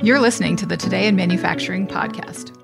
You're listening to the Today in Manufacturing podcast.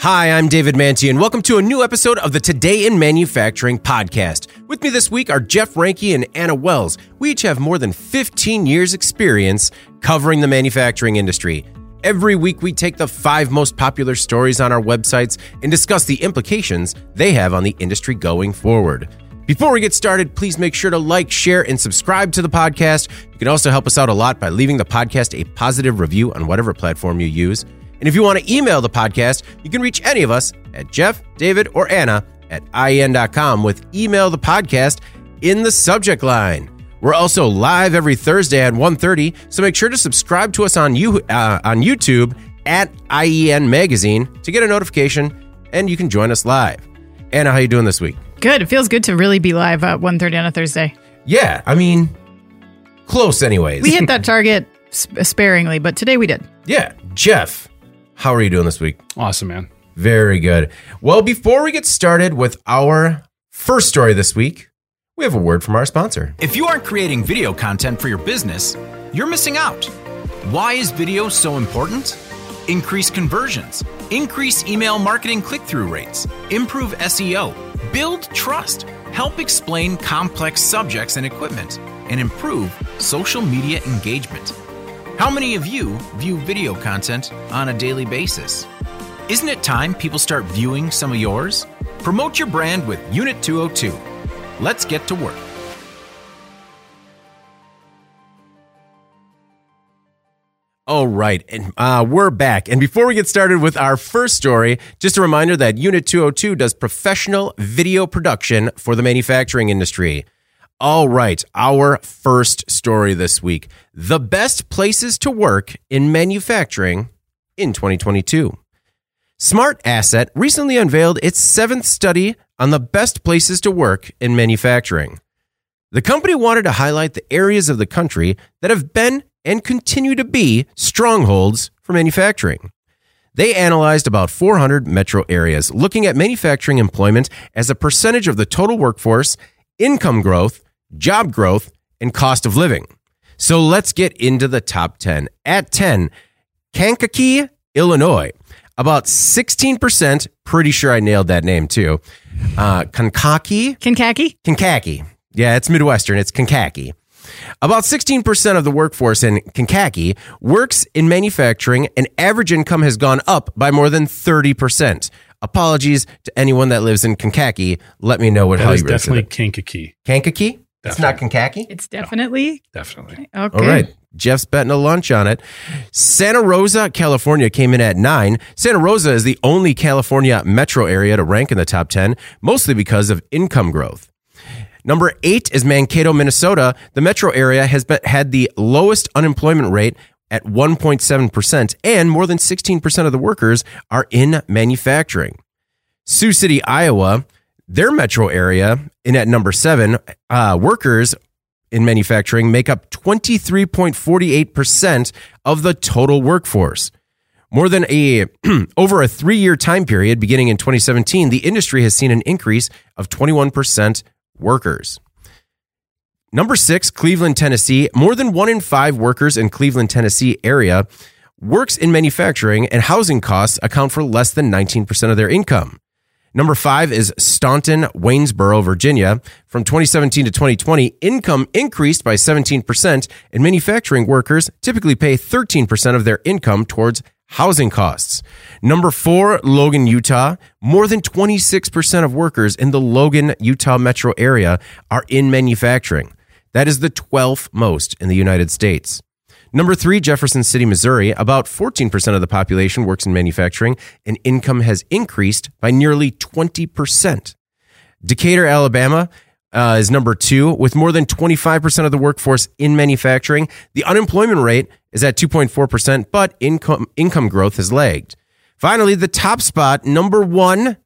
Hi, I'm David Mantey, and welcome to a new episode of the Today in Manufacturing podcast. With me this week are Jeff Reinke and Anna Wells. We each have more than 15 years' experience covering the manufacturing industry. Every week, we take the five most popular stories on our websites and discuss the implications they have on the industry going forward. Before we get started, please make sure to like, share, and subscribe to the podcast. You can also help us out a lot by leaving the podcast a positive review on whatever platform you use. And if you want to email the podcast, you can reach any of us at Jeff, David, or Anna at IEN.com with email the podcast in the subject line. We're also live every Thursday at 1.30, so make sure to subscribe to us on, you, uh, on YouTube at IEN Magazine to get a notification, and you can join us live. Anna, how you doing this week? Good. It feels good to really be live at 1.30 on a Thursday. Yeah, I mean, close anyways. We hit that target sp- sparingly, but today we did. yeah, Jeff, how are you doing this week? Awesome, man. Very good. Well, before we get started with our first story this week, we have a word from our sponsor. If you aren't creating video content for your business, you're missing out. Why is video so important? Increase conversions, increase email marketing click through rates, improve SEO, build trust, help explain complex subjects and equipment, and improve social media engagement. How many of you view video content on a daily basis? Isn't it time people start viewing some of yours? Promote your brand with Unit 202. Let's get to work. All right, and uh, we're back. And before we get started with our first story, just a reminder that Unit 202 does professional video production for the manufacturing industry. All right, our first story this week the best places to work in manufacturing in 2022. Smart Asset recently unveiled its seventh study on the best places to work in manufacturing. The company wanted to highlight the areas of the country that have been and continue to be strongholds for manufacturing. They analyzed about 400 metro areas, looking at manufacturing employment as a percentage of the total workforce, income growth, job growth, and cost of living. So let's get into the top 10. At 10, Kankakee, Illinois. About 16%, pretty sure I nailed that name too. Uh, Kankakee, Kankakee? Kankakee. Yeah, it's Midwestern. It's Kankakee. About 16% of the workforce in Kankakee works in manufacturing, and average income has gone up by more than 30%. Apologies to anyone that lives in Kankakee. Let me know what That how is you pronounce definitely it. Kankakee. Kankakee? It's not Kankakee? It's definitely Definitely. okay. All right. Jeff's betting a lunch on it. Santa Rosa, California came in at nine. Santa Rosa is the only California metro area to rank in the top 10, mostly because of income growth. Number eight is Mankato, Minnesota. The metro area has been, had the lowest unemployment rate at 1.7%, and more than 16% of the workers are in manufacturing. Sioux City, Iowa, their metro area, in at number seven, uh, workers in manufacturing make up 23.48% of the total workforce. More than a over a 3-year time period beginning in 2017, the industry has seen an increase of 21% workers. Number 6, Cleveland, Tennessee. More than 1 in 5 workers in Cleveland, Tennessee area works in manufacturing and housing costs account for less than 19% of their income. Number five is Staunton, Waynesboro, Virginia. From 2017 to 2020, income increased by 17%, and manufacturing workers typically pay 13% of their income towards housing costs. Number four, Logan, Utah. More than 26% of workers in the Logan, Utah metro area are in manufacturing. That is the 12th most in the United States. Number three, Jefferson City, Missouri. About 14% of the population works in manufacturing, and income has increased by nearly 20%. Decatur, Alabama uh, is number two, with more than 25% of the workforce in manufacturing. The unemployment rate is at 2.4%, but income, income growth has lagged. Finally, the top spot, number one,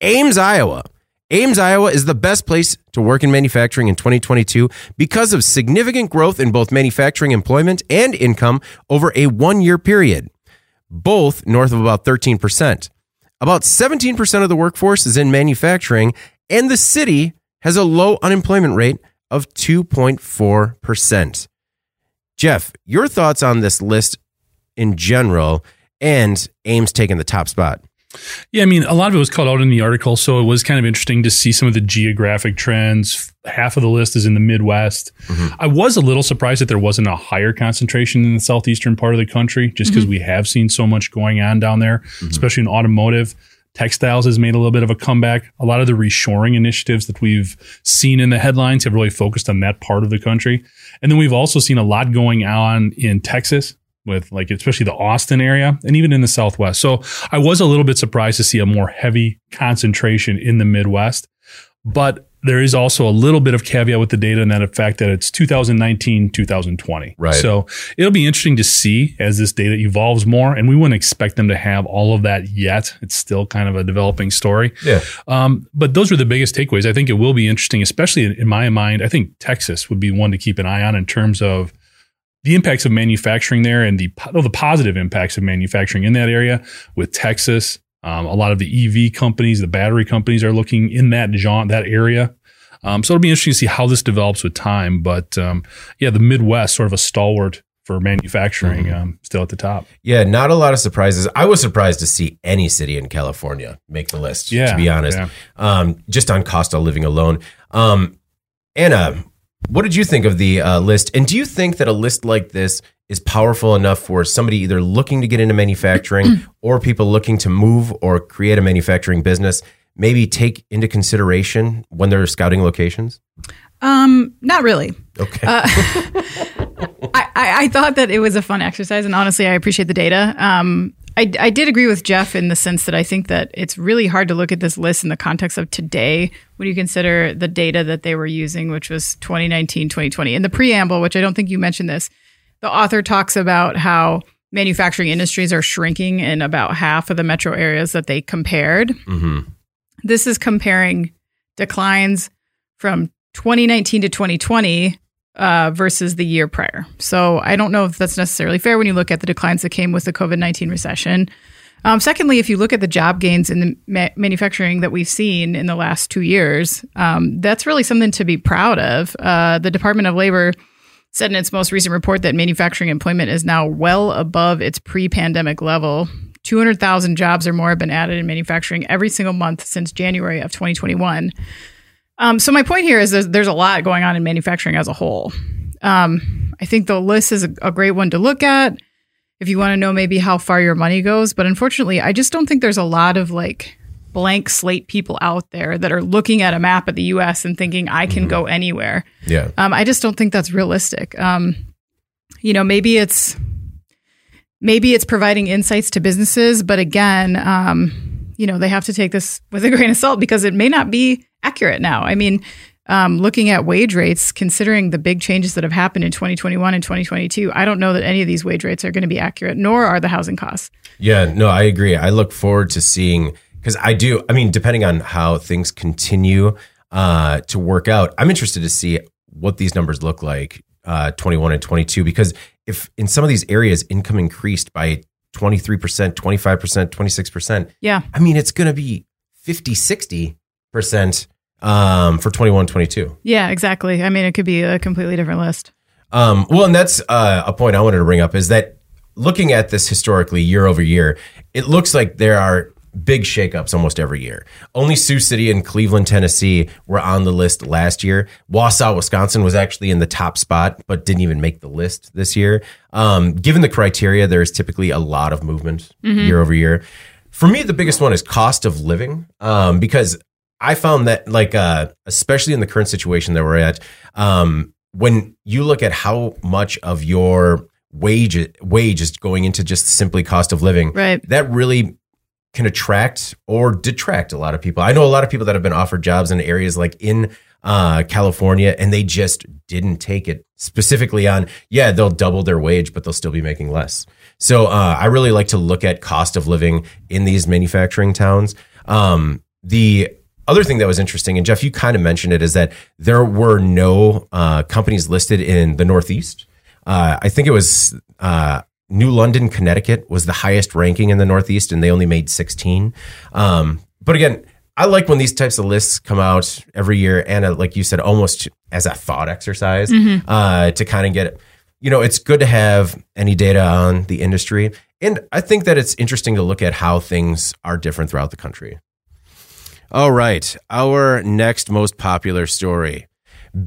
Ames, Iowa. Ames, Iowa is the best place to work in manufacturing in 2022 because of significant growth in both manufacturing employment and income over a one year period, both north of about 13%. About 17% of the workforce is in manufacturing, and the city has a low unemployment rate of 2.4%. Jeff, your thoughts on this list in general, and Ames taking the top spot. Yeah, I mean, a lot of it was called out in the article, so it was kind of interesting to see some of the geographic trends. Half of the list is in the Midwest. Mm-hmm. I was a little surprised that there wasn't a higher concentration in the southeastern part of the country, just because mm-hmm. we have seen so much going on down there, mm-hmm. especially in automotive. Textiles has made a little bit of a comeback. A lot of the reshoring initiatives that we've seen in the headlines have really focused on that part of the country. And then we've also seen a lot going on in Texas with like especially the Austin area and even in the Southwest. So I was a little bit surprised to see a more heavy concentration in the Midwest. But there is also a little bit of caveat with the data in that fact that it's 2019, 2020. Right. So it'll be interesting to see as this data evolves more. And we wouldn't expect them to have all of that yet. It's still kind of a developing story. Yeah. Um, but those are the biggest takeaways. I think it will be interesting, especially in, in my mind. I think Texas would be one to keep an eye on in terms of the impacts of manufacturing there and the, the positive impacts of manufacturing in that area with Texas, um, a lot of the EV companies, the battery companies are looking in that genre, that area. Um, so it'll be interesting to see how this develops with time. But um, yeah, the Midwest, sort of a stalwart for manufacturing, mm-hmm. Um, still at the top. Yeah, not a lot of surprises. I was surprised to see any city in California make the list. Yeah, to be honest, yeah. Um, just on cost of living alone. Um, Anna, what did you think of the uh, list? And do you think that a list like this is powerful enough for somebody either looking to get into manufacturing or people looking to move or create a manufacturing business maybe take into consideration when they're scouting locations? Um, not really. Okay. Uh, I, I, thought that it was a fun exercise, and honestly, I appreciate the data. Um, I, I did agree with Jeff in the sense that I think that it's really hard to look at this list in the context of today when you consider the data that they were using, which was 2019, 2020. In the preamble, which I don't think you mentioned this, the author talks about how manufacturing industries are shrinking in about half of the metro areas that they compared. Mm-hmm. This is comparing declines from 2019 to 2020 uh, versus the year prior. So I don't know if that's necessarily fair when you look at the declines that came with the COVID 19 recession. Um, secondly, if you look at the job gains in the ma- manufacturing that we've seen in the last two years, um, that's really something to be proud of. Uh, the Department of Labor said in its most recent report that manufacturing employment is now well above its pre pandemic level. 200,000 jobs or more have been added in manufacturing every single month since January of 2021. Um, so my point here is there's, there's, a lot going on in manufacturing as a whole. Um, I think the list is a, a great one to look at if you want to know maybe how far your money goes. But unfortunately, I just don't think there's a lot of like blank slate people out there that are looking at a map of the U.S. and thinking I can mm-hmm. go anywhere. Yeah. Um, I just don't think that's realistic. Um, you know, maybe it's maybe it's providing insights to businesses, but again, um, you know, they have to take this with a grain of salt because it may not be accurate now. I mean, um, looking at wage rates, considering the big changes that have happened in 2021 and 2022, I don't know that any of these wage rates are going to be accurate, nor are the housing costs. Yeah, no, I agree. I look forward to seeing because I do. I mean, depending on how things continue uh, to work out, I'm interested to see what these numbers look like uh, 21 and 22 because if in some of these areas income increased by 23%, 25%, 26%, yeah. I mean, it's going to be 50, 60% um, for 21, 22. Yeah, exactly. I mean, it could be a completely different list. Um, well, and that's uh, a point I wanted to bring up is that looking at this historically year over year, it looks like there are big shakeups almost every year. Only Sioux City and Cleveland, Tennessee were on the list last year. Wausau, Wisconsin was actually in the top spot, but didn't even make the list this year. Um, given the criteria, there is typically a lot of movement mm-hmm. year over year. For me, the biggest one is cost of living, um, because I found that, like, uh, especially in the current situation that we're at, um, when you look at how much of your wage wage is going into just simply cost of living, right. that really can attract or detract a lot of people. I know a lot of people that have been offered jobs in areas like in uh, California and they just didn't take it specifically on, yeah, they'll double their wage, but they'll still be making less. So uh, I really like to look at cost of living in these manufacturing towns. Um, the other thing that was interesting, and Jeff, you kind of mentioned it, is that there were no uh, companies listed in the Northeast. Uh, I think it was uh, New London, Connecticut was the highest ranking in the Northeast, and they only made 16. Um, but again, I like when these types of lists come out every year, and uh, like you said, almost as a thought exercise mm-hmm. uh, to kind of get you know, it's good to have any data on the industry. And I think that it's interesting to look at how things are different throughout the country. All right. Our next most popular story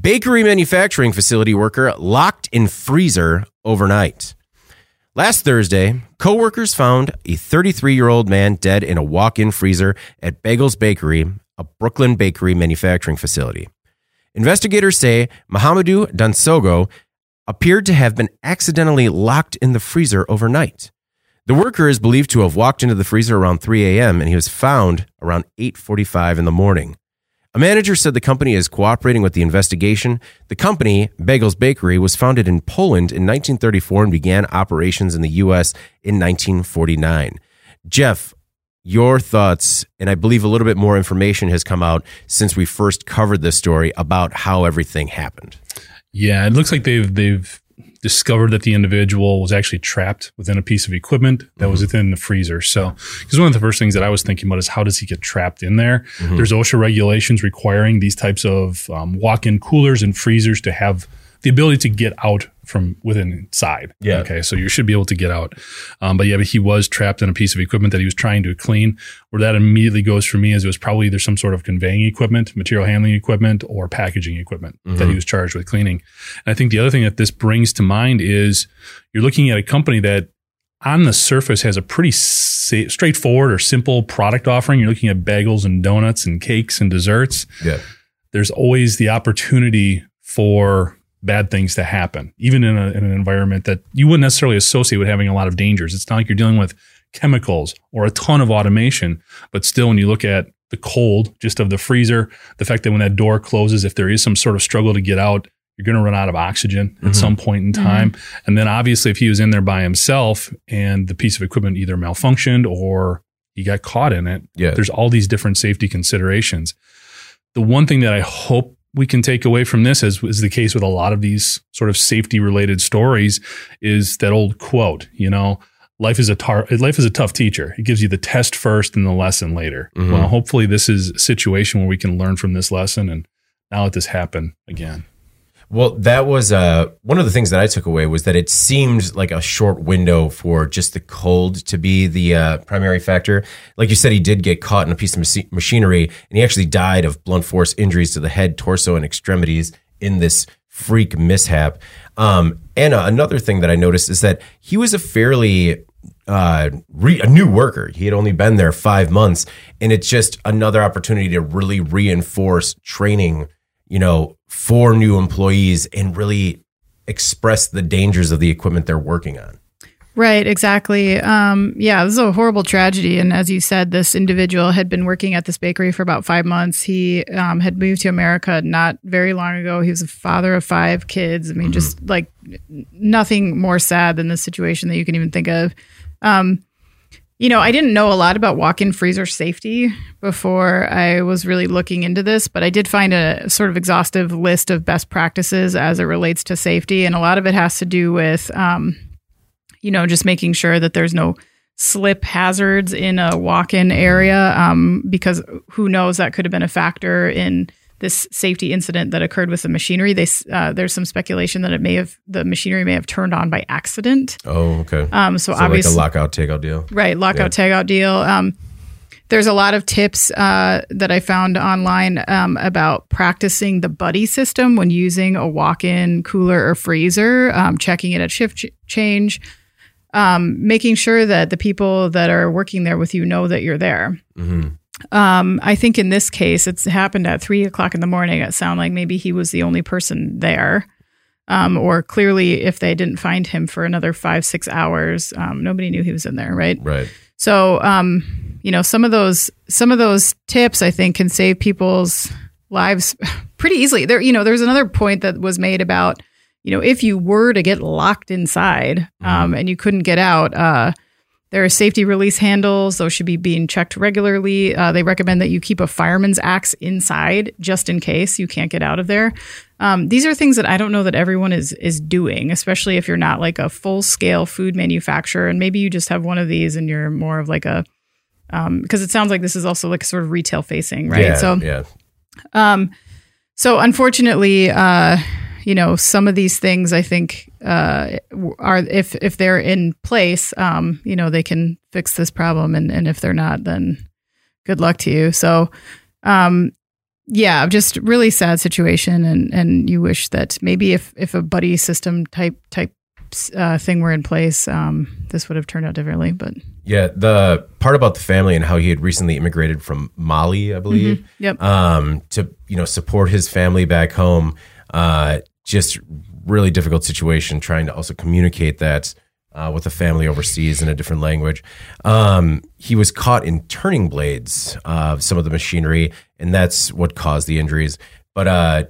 bakery manufacturing facility worker locked in freezer overnight. Last Thursday, coworkers found a 33 year old man dead in a walk in freezer at Beigel's Bakery, a Brooklyn bakery manufacturing facility. Investigators say Mohamedou Dansogo appeared to have been accidentally locked in the freezer overnight. The worker is believed to have walked into the freezer around 3 a.m. and he was found around 8:45 in the morning. A manager said the company is cooperating with the investigation. The company, Beigel's Bakery, was founded in Poland in 1934 and began operations in the U.S. in 1949. Jeff, your thoughts, and I believe a little bit more information has come out since we first covered this story about how everything happened. Yeah, it looks like they've they've discovered that the individual was actually trapped within a piece of equipment that mm-hmm. was within the freezer. So, because one of the first things that I was thinking about is how does he get trapped in there? Mm-hmm. There's OSHA regulations requiring these types of um, walk-in coolers and freezers to have the ability to get out from within inside. Yeah. Okay. So you should be able to get out. Um, but yeah, but he was trapped in a piece of equipment that he was trying to clean. Where that immediately goes for me is it was probably either some sort of conveying equipment, material handling equipment, or packaging equipment mm-hmm. that he mm-hmm. was charged with cleaning. And I think the other thing that this brings to mind is you're looking at a company that on the surface has a pretty sa- straightforward or simple product offering. You're looking at bagels and donuts and cakes and desserts. Yeah. There's always the opportunity for bad things to happen, even in, a, in an environment that you wouldn't necessarily associate with having a lot of dangers. It's not like you're dealing with chemicals or a ton of automation, but still, when you look at the cold just of the freezer, the fact that when that door closes, if there is some sort of struggle to get out, you're going to run out of oxygen mm-hmm. at some point in time. Mm-hmm. And then obviously, if he was in there by himself and the piece of equipment either malfunctioned or he got caught in it, yeah. there's all these different safety considerations. The one thing that I hope we can take away from this, as is the case with a lot of these sort of safety related stories, is that old quote, you know, life is a tar- life is a tough teacher. It gives you the test first and the lesson later. Mm-hmm. Well, hopefully this is a situation where we can learn from this lesson and not let this happen again. Well, that was uh, one of the things that I took away was that it seemed like a short window for just the cold to be the uh, primary factor. Like you said, he did get caught in a piece of machinery, and he actually died of blunt force injuries to the head, torso, and extremities in this freak mishap. Um, and uh, another thing that I noticed is that he was a fairly uh, re- a new worker. He had only been there five months, and it's just another opportunity to really reinforce training you know, for new employees and really express the dangers of the equipment they're working on. Right, exactly. Um, yeah, this is a horrible tragedy. And as you said, this individual had been working at this bakery for about five months. He um, had moved to America not very long ago. He was a father of five kids. I mean, mm-hmm. just like nothing more sad than this situation that you can even think of. Um, you know, I didn't know a lot about walk in freezer safety before I was really looking into this, but I did find a sort of exhaustive list of best practices as it relates to safety. And a lot of it has to do with, um, you know, just making sure that there's no slip hazards in a walk in area um, because who knows, that could have been a factor in this safety incident that occurred with the machinery. They uh, there's some speculation that it may have the machinery may have turned on by accident. Oh, okay. Um, so, so obviously, like a lockout takeout deal, right? Lockout yeah. takeout deal. Um, there's a lot of tips uh, that I found online um, about practicing the buddy system when using a walk-in cooler or freezer, um, checking it at shift ch- change, um, making sure that the people that are working there with you know that you're there. Mm-hmm. Um, I think in this case, it's happened at three o'clock in the morning. It sounded like maybe he was the only person there. Um, or clearly, if they didn't find him for another five, six hours, um, nobody knew he was in there, right? Right. So, um, you know, some of those some of those tips I think can save people's lives pretty easily. There, you know, there's another point that was made about, you know, if you were to get locked inside um, mm-hmm. and you couldn't get out, uh, there are safety release handles. Those should be being checked regularly. Uh, they recommend that you keep a fireman's axe inside just in case you can't get out of there. Um, these are things that I don't know that everyone is is doing, especially if you're not like a full scale food manufacturer and maybe you just have one of these and you're more of like a because um, it sounds like this is also like sort of retail facing, right? Yeah, so yeah. Um, so unfortunately, uh, you know, some of these things I think uh, are if if they're in place, um, you know, they can fix this problem, and and if they're not, then good luck to you. So, um, yeah, just really sad situation, and and you wish that maybe if if a buddy system type type uh, thing were in place, um, this would have turned out differently. But Yeah, the part about the family and how he had recently immigrated from Mali, I believe, yep, um, to you know support his family back home. Uh, just really difficult situation trying to also communicate that uh, with a family overseas in a different language. Um, he was caught in turning blades of some of the machinery, and that's what caused the injuries. But uh,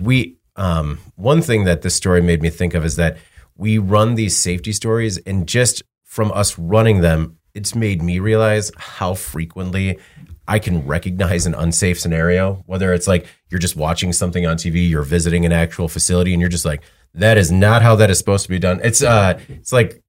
we um, one thing that this story made me think of is that we run these safety stories, and just from us running them, it's made me realize how frequently I can recognize an unsafe scenario. Whether it's like you're just watching something on TV, you're visiting an actual facility, and you're just like, that is not how that is supposed to be done. It's uh, it's like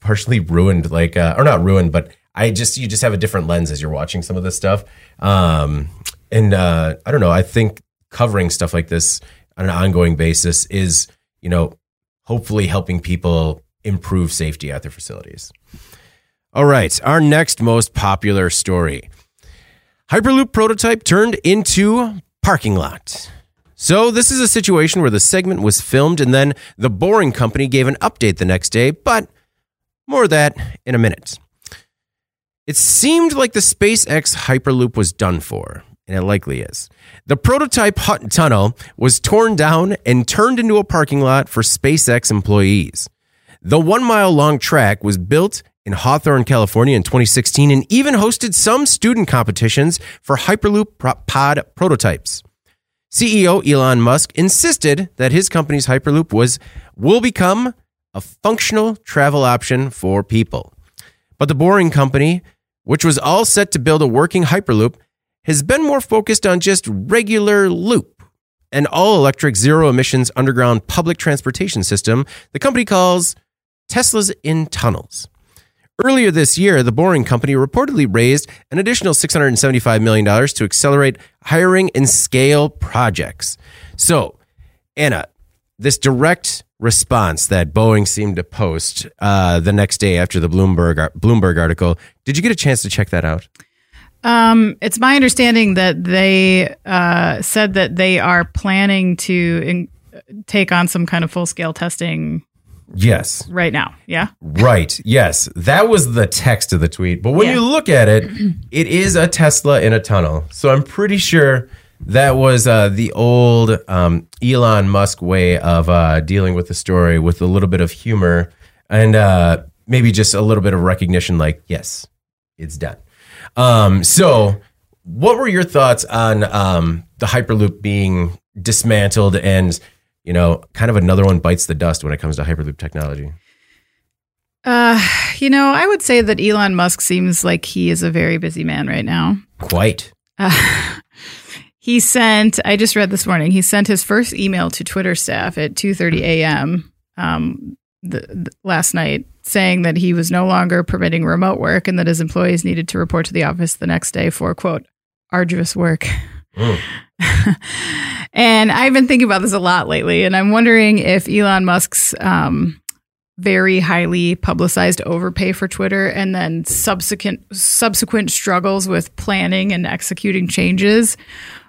partially ruined, like uh, or not ruined, but I just you just have a different lens as you're watching some of this stuff. Um, and uh, I don't know. I think covering stuff like this on an ongoing basis is, you know, hopefully helping people improve safety at their facilities. All right, our next most popular story. Hyperloop prototype turned into parking lot. So, this is a situation where the segment was filmed and then the Boring Company gave an update the next day, but more of that in a minute. It seemed like the SpaceX Hyperloop was done for, and it likely is. The prototype hut tunnel was torn down and turned into a parking lot for SpaceX employees. The one mile long track was built in Hawthorne, California in 2016 and even hosted some student competitions for Hyperloop pod prototypes. CEO Elon Musk insisted that his company's Hyperloop was will become a functional travel option for people. But the Boring Company, which was all set to build a working Hyperloop, has been more focused on just regular loop, an all electric zero emissions underground public transportation system the company calls Teslas in Tunnels. Earlier this year, the Boring Company reportedly raised an additional $675 million to accelerate hiring and scale projects. So, Anna, this direct response that Boring seemed to post uh, the next day after the Bloomberg Bloomberg article, did you get a chance to check that out? Um, it's my understanding that they uh, said that they are planning to in- take on some kind of full scale testing Yes. right now. Yeah. Right. Yes. That was the text of the tweet. But when Yeah. you look at it, it is a Tesla in a tunnel. So I'm pretty sure that was uh, the old um, Elon Musk way of uh, dealing with the story with a little bit of humor and uh, maybe just a little bit of recognition like, yes, it's done. Um, so, what were your thoughts on um, the Hyperloop being dismantled and, you know, kind of another one bites the dust when it comes to Hyperloop technology? Uh, you know, I would say that Elon Musk seems like he is a very busy man right now. Quite. Uh, he sent. I just read this morning. He sent his first email to Twitter staff at 2:30 a.m. Um, the, the, last night, saying that he was no longer permitting remote work and that his employees needed to report to the office the next day for quote arduous work. And I've been thinking about this a lot lately, and I'm wondering if Elon Musk's um, very highly publicized overpay for Twitter and then subsequent subsequent struggles with planning and executing changes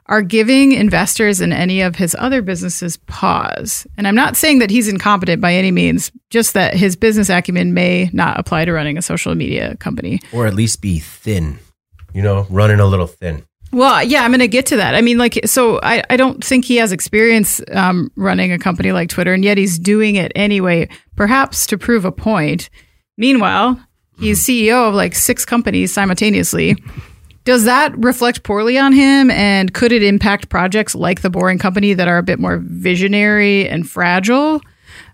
are giving investors in any of his other businesses pause. And I'm not saying that he's incompetent by any means, just that his business acumen may not apply to running a social media company. or at least be thin. You know, running a little thin. Well, yeah, I'm going to get to that. I mean, like, so I, I don't think he has experience um, running a company like Twitter, and yet he's doing it anyway, perhaps to prove a point. Meanwhile, he's CEO of like six companies simultaneously. Does that reflect poorly on him? And could it impact projects like the Boring Company that are a bit more visionary and fragile?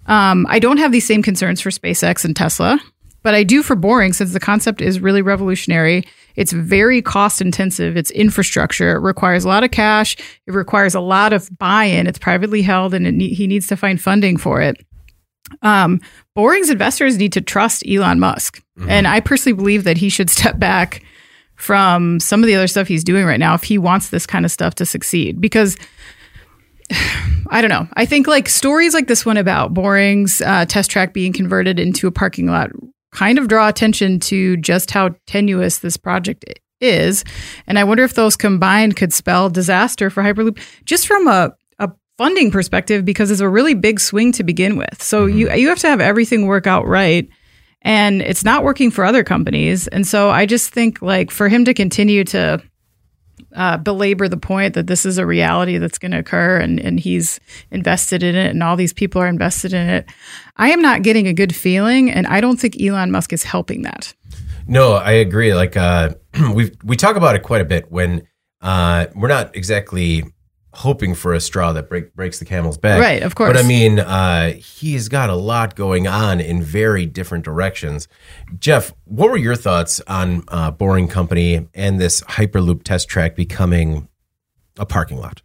Um, I don't have these same concerns for SpaceX and Tesla, but I do for Boring since the concept is really revolutionary. It's very cost intensive. It's infrastructure. It requires a lot of cash. It requires a lot of buy in. It's privately held and it ne- he needs to find funding for it. Um, Boring's investors need to trust Elon Musk. And I personally believe that he should step back from some of the other stuff he's doing right now if he wants this kind of stuff to succeed. Because I don't know. I think like stories like this one about Boring's uh, test track being converted into a parking lot kind of draw attention to just how tenuous this project is. And I wonder if those combined could spell disaster for Hyperloop just from a, a funding perspective, because it's a really big swing to begin with. So mm-hmm. you, you have to have everything work out right. And it's not working for other companies. And so I just think like for him to continue to uh, belabor the point that this is a reality that's going to occur and, and he's invested in it and all these people are invested in it. I am not getting a good feeling, and I don't think Elon Musk is helping that. No, I agree. Like uh, we we talk about it quite a bit when uh, we're not exactly hoping for a straw that break, breaks the camel's back. Right, of course. But I mean, uh, he's got a lot going on in very different directions. Jeff, what were your thoughts on uh, Boring Company and this Hyperloop test track becoming a parking lot?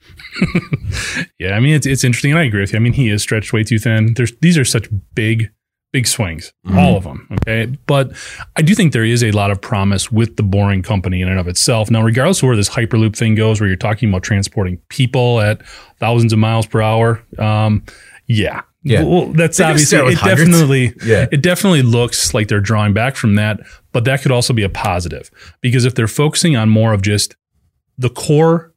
yeah, I mean, it's, it's interesting. And I agree with you. I mean, he is stretched way too thin. There's These are such big big swings, mm-hmm. all of them. Okay. But I do think there is a lot of promise with the boring company in and of itself. Now, regardless of where this Hyperloop thing goes, where you're talking about transporting people at thousands of miles per hour, um, yeah. Yeah. Well, that's obviously it hundreds. definitely yeah. it definitely looks like they're drawing back from that, but that could also be a positive because if they're focusing on more of just the core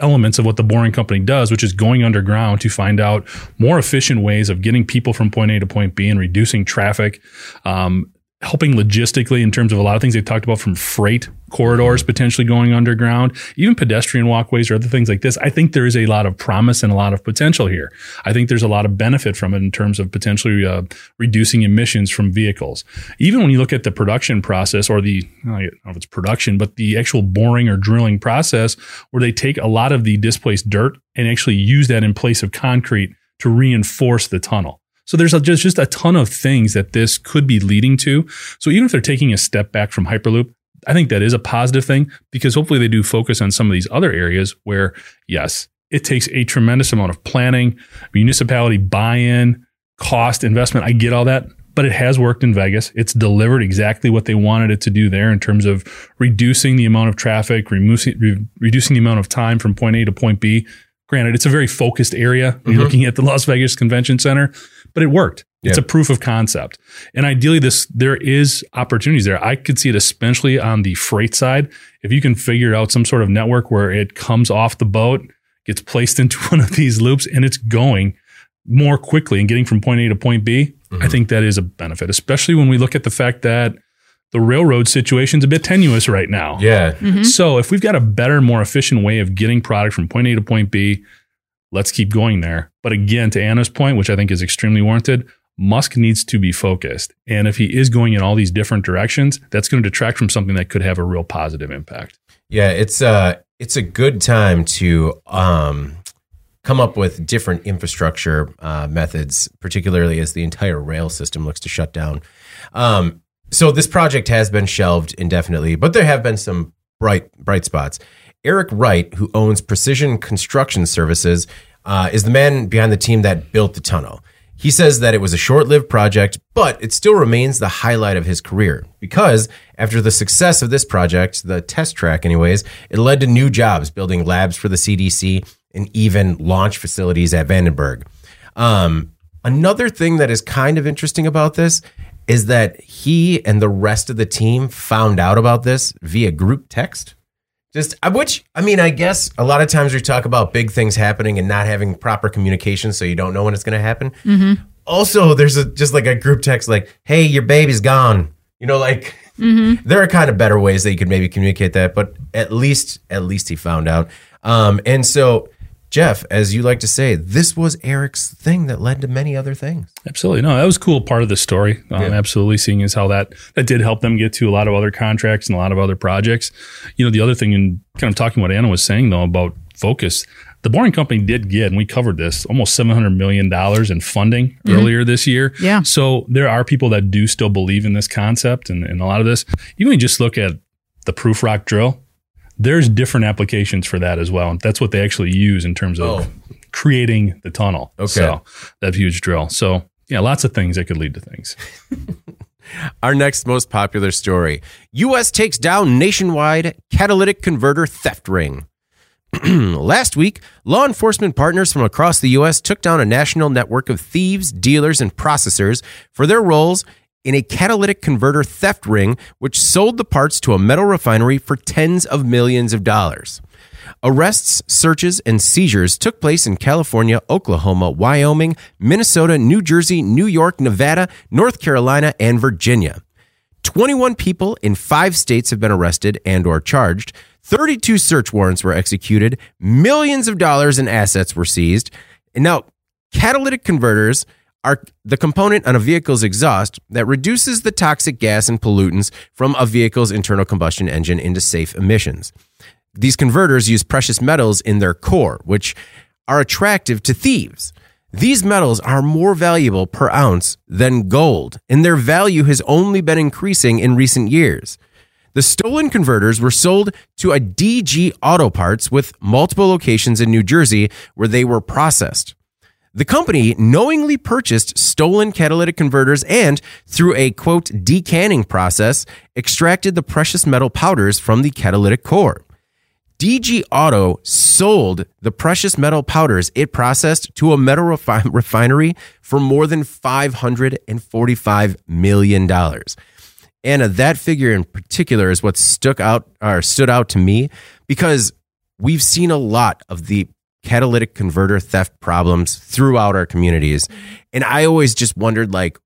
elements of what the boring company does, which is going underground to find out more efficient ways of getting people from point A to point B and reducing traffic. Um, helping logistically in terms of a lot of things they talked about from freight corridors potentially going underground, even pedestrian walkways or other things like this. I think there is a lot of promise and a lot of potential here. I think there's a lot of benefit from it in terms of potentially uh, reducing emissions from vehicles. Even when you look at the production process or the, I don't know if it's production, but the actual boring or drilling process where they take a lot of the displaced dirt and actually use that in place of concrete to reinforce the tunnel. So there's a, just, just a ton of things that this could be leading to. So even if they're taking a step back from Hyperloop, I think that is a positive thing because hopefully they do focus on some of these other areas where, yes, it takes a tremendous amount of planning, municipality buy in, cost, investment. I get all that, but it has worked in Vegas. It's delivered exactly what they wanted it to do there in terms of reducing the amount of traffic, reducing, re- reducing the amount of time from point A to point B. Granted, it's a very focused area. Mm-hmm. You're looking at the Las Vegas Convention Center, but it worked. Yeah. It's a proof of concept. And ideally this there is opportunities there. I could see it especially on the freight side. If you can figure out some sort of network where it comes off the boat, gets placed into one of these loops and it's going more quickly and getting from point A to point B, mm-hmm. I think that is a benefit, especially when we look at the fact that the railroad situation is a bit tenuous right now. Yeah. Mm-hmm. So if we've got a better, more efficient way of getting product from point A to point B, let's keep going there. But again, to Anna's point, which I think is extremely warranted, Musk needs to be focused. And if he is going in all these different directions, that's going to detract from something that could have a real positive impact. Yeah, it's uh it's a good time to um come up with different infrastructure uh, methods, particularly as the entire rail system looks to shut down. Um, so this project has been shelved indefinitely, but there have been some bright bright spots. Eric Wright, who owns Precision Construction Services, uh, is the man behind the team that built the tunnel. He says that it was a short lived project, but it still remains the highlight of his career because after the success of this project, the test track, anyways, it led to new jobs building labs for the CDC and even launch facilities at Vandenberg. Um, another thing that is kind of interesting about this is that he and the rest of the team found out about this via group text. Just uh, which I mean, I guess a lot of times we talk about big things happening and not having proper communication, so you don't know when it's going to happen. Mm-hmm. Also, there's a, just like a group text, like, "Hey, your baby's gone." You know, like mm-hmm. there are kind of better ways that you could maybe communicate that, but at least at least he found out. Um, and so Jeff, as you like to say, this was Eric's thing that led to many other things. Absolutely. No, that was a cool part of the story. Um, yeah. Absolutely. Seeing as how that, that did help them get to a lot of other contracts and a lot of other projects. You know, the other thing in kind of talking what Anna was saying though about focus, the Boring Company did get, and we covered this, almost $700 million in funding mm-hmm. earlier this year. Yeah. So there are people that do still believe in this concept and, and a lot of this. You can just look at the Prufrock drill there's different applications for that as well. And that's what they actually use in terms of oh. creating the tunnel. Okay. So that huge drill. So yeah, lots of things that could lead to things. Our next most popular story US takes down nationwide catalytic converter theft ring. Last week, law enforcement partners from across the U.S. took down a national network of thieves, dealers, and processors for their roles in a catalytic converter theft ring, which sold the parts to a metal refinery for tens of millions of dollars. Arrests, searches, and seizures took place in California, Oklahoma, Wyoming, Minnesota, New Jersey, New York, Nevada, North Carolina, and Virginia. 21 people in 5 states have been arrested and or charged. 32 search warrants were executed. Millions of dollars in assets were seized. And now, catalytic converters are the component on a vehicle's exhaust that reduces the toxic gas and pollutants from a vehicle's internal combustion engine into safe emissions. These converters use precious metals in their core, which are attractive to thieves. These metals are more valuable per ounce than gold, and their value has only been increasing in recent years. The stolen converters were sold to a DG Auto Parts with multiple locations in New Jersey where they were processed. The company knowingly purchased stolen catalytic converters and, through a quote, decanning process, extracted the precious metal powders from the catalytic core. DG Auto sold the precious metal powders it processed to a metal refi- refinery for more than $545 million. Anna, uh, that figure in particular is what stuck out or stood out to me because we've seen a lot of the catalytic converter theft problems throughout our communities. And I always just wondered like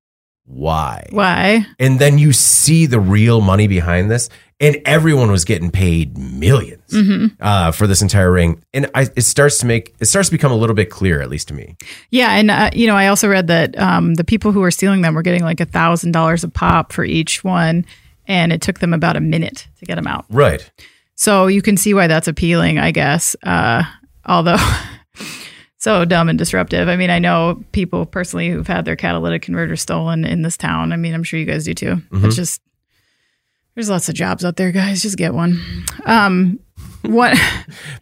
why? Why? And then you see the real money behind this, and everyone was getting paid 1000000s uh, for this entire ring. And I, it starts to make it starts to become a little bit clear, at least to me. Yeah, and uh, you know, I also read that um, the people who were stealing them were getting like a thousand dollars a pop for each one, and it took them about a minute to get them out. Right. So you can see why that's appealing, I guess. Uh, although so dumb and disruptive. I mean, I know people personally who've had their catalytic converter stolen in this town. I mean, I'm sure you guys do too. Mm-hmm. It's just there's lots of jobs out there, guys. Just get one. Um, what?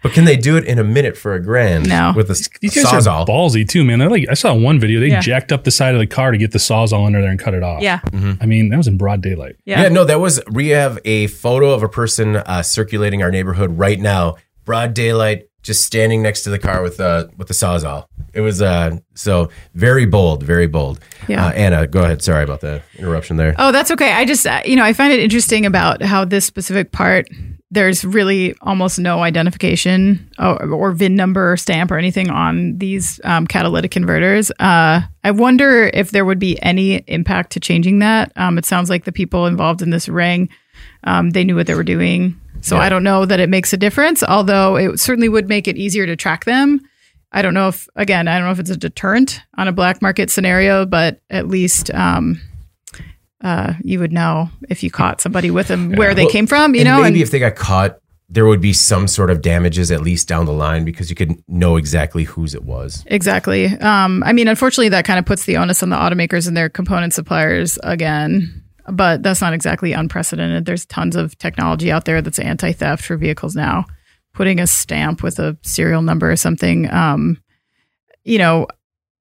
But can they do it in a minute for a grand? No. With a s- These guys sawzall. are ballsy too, man. They're like I saw one video. They Yeah. jacked up the side of the car to get the sawzall under there and cut it off. yeah, I mean that was in broad daylight. yeah, Yeah. no, that was. We have a photo of a person uh, circulating our neighborhood right now, broad daylight, just standing next to the car with uh with the sawzall. It was uh so very bold, very bold. Yeah. Uh, Anna, go ahead. Sorry about the interruption there. Oh, that's okay. I just, uh, you know, I find it interesting about how this specific part, there's really almost no identification or, or VIN number or stamp or anything on these um, catalytic converters. Uh, I wonder if there would be any impact to changing that. Um, it sounds like the people involved in this ring, um, they knew what they were doing. So Yeah. I don't know that it makes a difference, although it certainly would make it easier to track them. I don't know if, again, I don't know if it's a deterrent on a black market scenario, but at least um, uh, you would know if you caught somebody with them where they Well, came from, you and know? maybe and- if they got caught, there would be some sort of damages at least down the line because you could know exactly whose it was. Exactly. Um, I mean, unfortunately, that kind of puts the onus on the automakers and their component suppliers again. But that's not exactly unprecedented. There's tons of technology out there that's anti theft for vehicles now. Putting a stamp with a serial number or something, um, you know,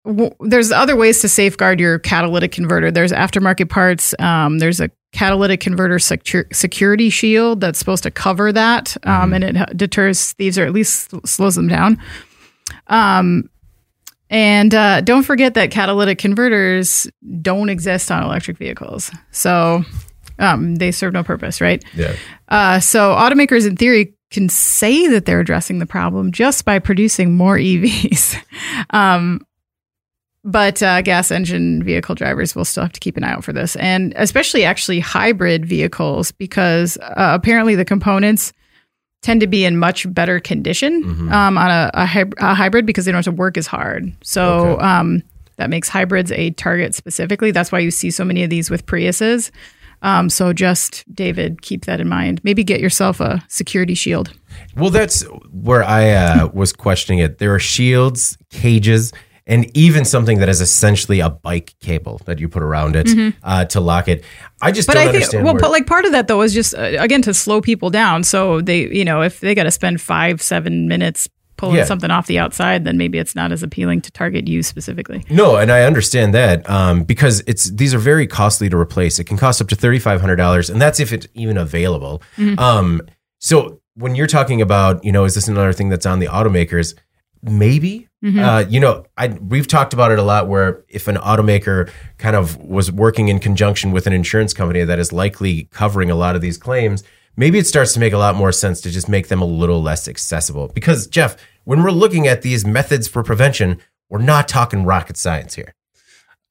w- there's other ways to safeguard your catalytic converter. There's aftermarket parts. Um, there's a catalytic converter secu- security shield that's supposed to cover that, um, and it deters thieves or at least slows them down. Um, and uh, don't forget that catalytic converters don't exist on electric vehicles. So um, they serve no purpose, right? Yeah. Uh, so automakers, in theory, can say that they're addressing the problem just by producing more EVs. um, but uh, gas engine vehicle drivers will still have to keep an eye out for this, and especially actually hybrid vehicles, because uh, apparently the components tend to be in much better condition Mm-hmm. um, on a, a, hyb- a hybrid because they don't have to work as hard. So Okay. um, that makes hybrids a target specifically. That's why you see so many of these with Priuses. Um, so just David, keep that in mind. Maybe get yourself a security shield. Well, that's where I uh, was questioning it. There are shields, cages, and even something that is essentially a bike cable that you put around it uh, to lock it. I just Mm-hmm. But don't I think, understand. well, where- but like part of that though is just uh, again to slow people down. So they, you know, if they got to spend five, seven minutes pulling Yeah. something off the outside, then maybe it's not as appealing to target you specifically. No, and I understand that um, because it's these are very costly to replace. It can cost up to thirty five hundred dollars, and that's if it's even available. Mm-hmm. Um, so when you're talking about, you know, is this another thing that's on the automakers? Maybe. Uh, you know, I we've talked about it a lot. Where if an automaker kind of was working in conjunction with an insurance company that is likely covering a lot of these claims, maybe it starts to make a lot more sense to just make them a little less accessible. Because Jeff, when we're looking at these methods for prevention, we're not talking rocket science here.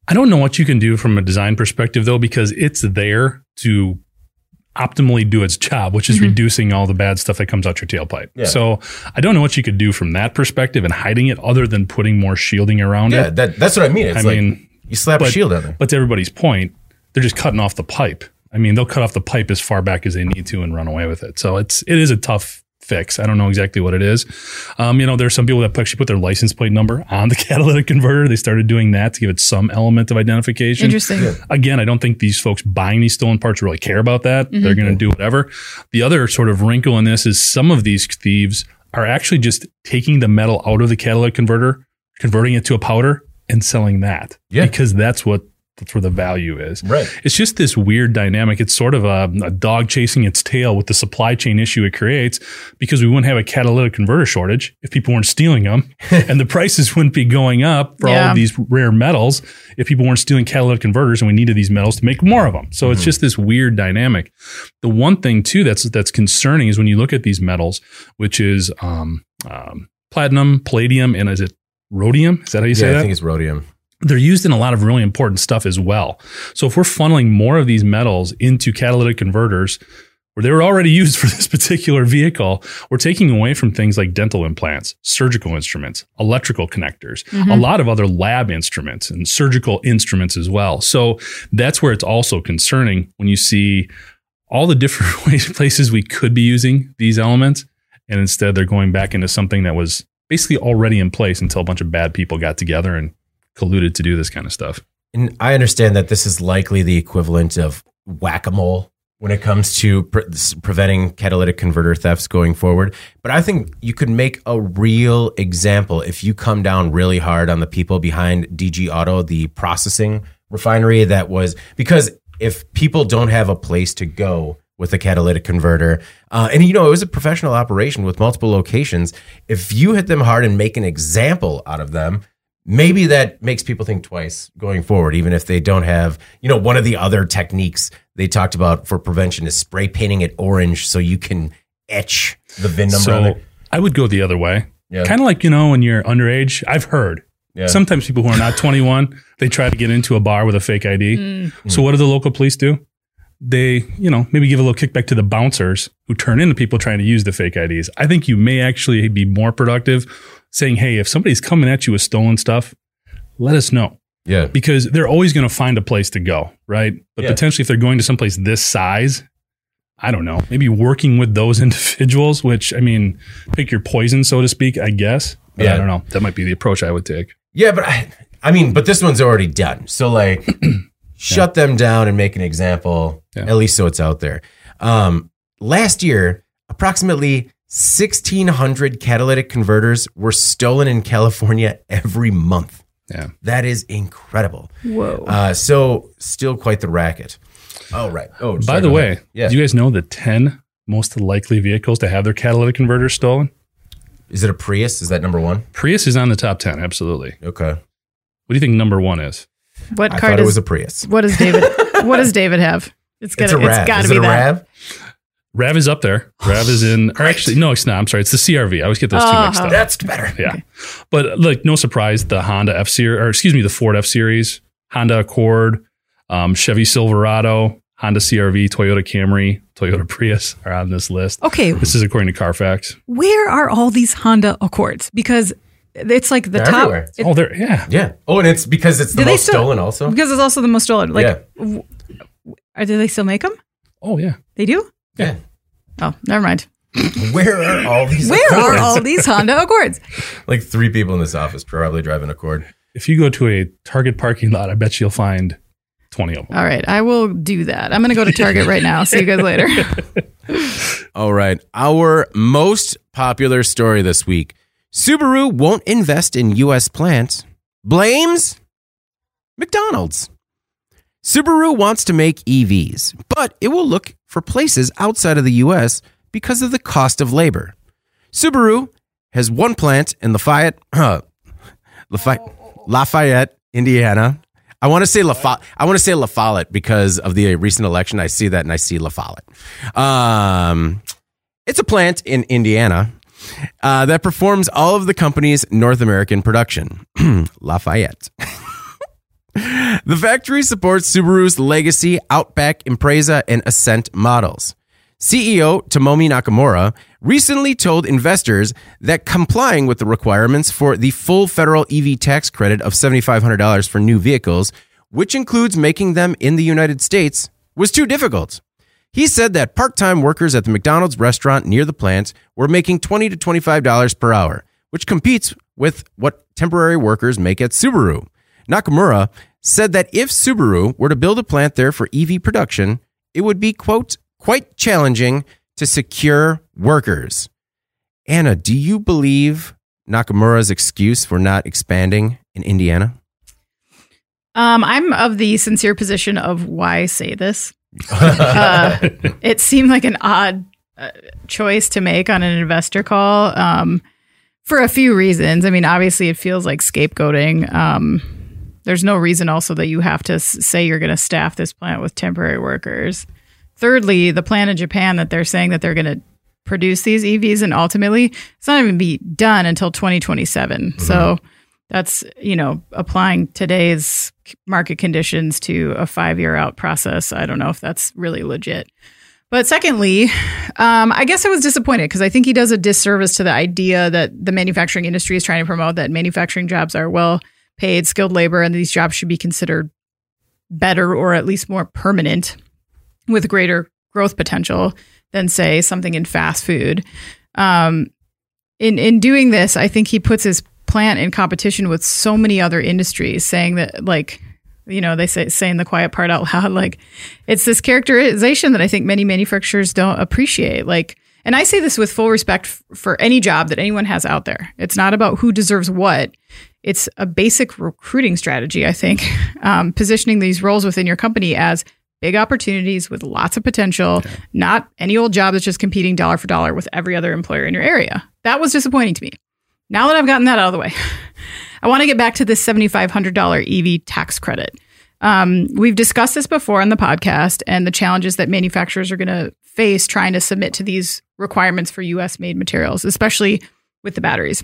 I don't know what you can do from a design perspective though, because it's there to optimally do its job, which is mm-hmm. reducing all the bad stuff that comes out your tailpipe. Yeah. So I don't know what you could do from that perspective and hiding it other than putting more shielding around Yeah, it. that, that's what I mean. It's I like mean, you slap a shield on there. But to everybody's point, they're just cutting off the pipe. I mean, they'll cut off the pipe as far back as they need to and run away with it. So it's it is a tough fix. I don't know exactly what it is. Um, you know, there's some people that actually put their license plate number on the catalytic converter. They started doing that to give it some element of identification. Interesting. Again, I don't think these folks buying these stolen parts really care about that. They're going to do whatever. The other sort of wrinkle in this is some of these thieves are actually just taking the metal out of the catalytic converter, converting it to a powder, and selling that. Yeah. Because that's what that's where the value is. Right. It's just this weird dynamic. It's sort of a, a dog chasing its tail with the supply chain issue it creates because we wouldn't have a catalytic converter shortage if people weren't stealing them and the prices wouldn't be going up for all of these rare metals if people weren't stealing catalytic converters and we needed these metals to make more of them. So it's just this weird dynamic. The one thing too that's that's concerning is when you look at these metals, which is um, um, platinum, palladium, and is it rhodium? Is that how you say Yeah, I that? think it's rhodium. They're used in a lot of really important stuff as well. So if we're funneling more of these metals into catalytic converters, where they were already used for this particular vehicle, we're taking away from things like dental implants, surgical instruments, electrical connectors, a mm-hmm. lot of other lab instruments and surgical instruments as well. So that's where it's also concerning when you see all the different ways, places we could be using these elements, and instead they're going back into something that was basically already in place until a bunch of bad people got together and colluded to do this kind of stuff. And I understand that this is likely the equivalent of whack a mole when it comes to pre- preventing catalytic converter thefts going forward. But I think you could make a real example if you come down really hard on the people behind DG Auto, the processing refinery that was because if people don't have a place to go with a catalytic converter, uh, and you know, it was a professional operation with multiple locations. If you hit them hard and make an example out of them, maybe that makes people think twice going forward, even if they don't have, you know, one of the other techniques they talked about for prevention is spray painting it orange so you can etch the VIN number So it. I would go the other way. Yeah. Kind of like, you know, when you're underage, I've heard Yeah. sometimes people who are not 21, they try to get into a bar with a fake ID. Mm. So what do the local police do? They, you know, maybe give a little kickback to the bouncers who turn into people trying to use the fake IDs. I think you may actually be more productive saying, hey, if somebody's coming at you with stolen stuff, let us know yeah. because they're always going to find a place to go, right? But Yeah. potentially, if they're going to someplace this size, I don't know, maybe working with those individuals, which I mean, pick your poison, so to speak, I guess. But Yeah. I don't know. That might be the approach I would take. Yeah, but I, I mean, but this one's already done. So like, shut them down and make an example. Yeah. At least so it's out there. Um, last year, approximately 1,600 catalytic converters were stolen in California every month. Yeah. That is incredible. Whoa. Uh, so still quite the racket. Oh right. Oh, By the way, yeah. do you guys know the 10 most likely vehicles to have their catalytic converters stolen? is it a Prius? Is that number one? Prius is on the top 10, absolutely. Okay. What do you think number one is? What I car thought it was a Prius. what does David what does David have? It's It's gotta a Rav. it's gotta is be it a that. Rav? Rav is up there. Rav is in, or actually, no, it's not. I'm sorry. It's the CRV. I always get those two mixed Oh. up. That's better. Yeah. But like, no surprise, the Honda F Series, or excuse me, the Ford F Series, Honda Accord, um, Chevy Silverado, Honda CRV, Toyota Camry, Toyota Prius are on this list. Okay, This is according to Carfax. where are all these Honda Accords? Because it's like the They're top. everywhere. it- oh, there, yeah. Yeah. Oh, and it's because it's the Do most still- stolen also. because it's also the most stolen. Like, Yeah. w- are, do they still make them? Oh, yeah. They do. Yeah. Oh, never mind. Where are all these? Where are Accords? all these Honda Accords? like three people in this office probably driving Accord. If you go to a Target parking lot, I bet you'll find 20 of them. All right, I will do that. I'm going to go to Target right now. See you guys later. All right. Our most popular story this week Subaru won't invest in U.S. plants, blames McDonald's. Subaru wants to make EVs, but it will look for places outside of the U.S. because of the cost of labor. Subaru has one plant in Lafayette, Lafayette, Lafayette, Indiana. I want to say Lafayette. I want to say Lafayette because of the recent election. I see that and I see Lafayette. Um, it's a plant in Indiana uh, that performs all of the company's North American production. Lafayette. the factory supports Subaru's legacy Outback, Impreza, and Ascent models. CEO Tomomi Nakamura recently told investors that complying with the requirements for the full federal EV tax credit of $7,500 for new vehicles, which includes making them in the United States, was too difficult. He said that part time workers at the McDonald's restaurant near the plant were making 20 to $25 per hour, which competes with what temporary workers make at Subaru. Nakamura said that if Subaru were to build a plant there for EV production, it would be, quote, quite challenging to secure workers. Anna, do you believe Nakamura's excuse for not expanding in Indiana? Um, I'm of the sincere position of why say this. Uh, it seemed like an odd uh, choice to make on an investor call um, for a few reasons. I mean, obviously, it feels like scapegoating. Um, there's no reason also that you have to say you're going to staff this plant with temporary workers. Thirdly, the plan in Japan that they're saying that they're going to produce these EVs and ultimately it's not even be done until 2027. So that's, you know, applying today's market conditions to a 5-year out process. I don't know if that's really legit. But secondly, um, I guess I was disappointed because I think he does a disservice to the idea that the manufacturing industry is trying to promote that manufacturing jobs are well paid, skilled labor, and these jobs should be considered better or at least more permanent with greater growth potential than say something in fast food. Um, in in doing this, I think he puts his plant in competition with so many other industries, saying that like you know they say saying the quiet part out loud like it's this characterization that I think many manufacturers don't appreciate. Like, and I say this with full respect f- for any job that anyone has out there. It's not about who deserves what. It's a basic recruiting strategy, I think, um, positioning these roles within your company as big opportunities with lots of potential, not any old job that's just competing dollar for dollar with every other employer in your area. That was disappointing to me. Now that I've gotten that out of the way, I want to get back to this $7,500 EV tax credit. Um, we've discussed this before on the podcast and the challenges that manufacturers are going to face trying to submit to these requirements for US made materials, especially with the batteries.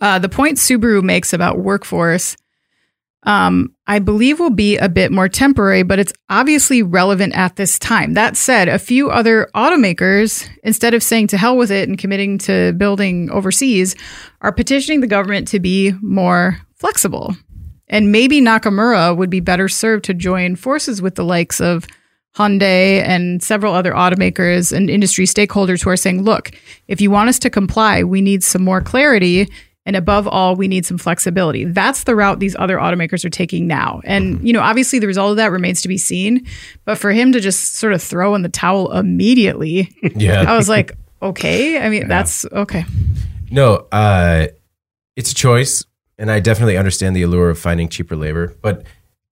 Uh, the point Subaru makes about workforce um, I believe will be a bit more temporary, but it's obviously relevant at this time. That said, a few other automakers, instead of saying to hell with it and committing to building overseas, are petitioning the government to be more flexible. And maybe Nakamura would be better served to join forces with the likes of Hyundai and several other automakers and industry stakeholders who are saying, look, if you want us to comply, we need some more clarity. And above all, we need some flexibility. That's the route these other automakers are taking now. And, you know, obviously the result of that remains to be seen. But for him to just sort of throw in the towel immediately, Yeah. I was like, okay. I mean, that's okay. No, uh, it's a choice, and I definitely understand the allure of finding cheaper labor. But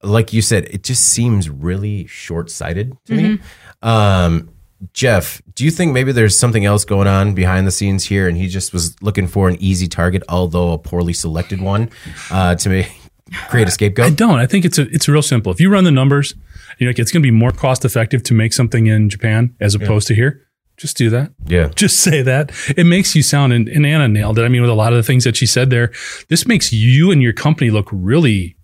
like you said, it just seems really short sighted to me. Um, Jeff, do you think maybe there's something else going on behind the scenes here, and he just was looking for an easy target, although a poorly selected one, uh, to make, create a scapegoat? I don't. I think it's a, it's real simple. If you run the numbers, you know, it's going to be more cost effective to make something in Japan as opposed to here. Just do that. Yeah. Just say that. It makes you sound, and, and Anna nailed it. I mean, with a lot of the things that she said there, this makes you and your company look really,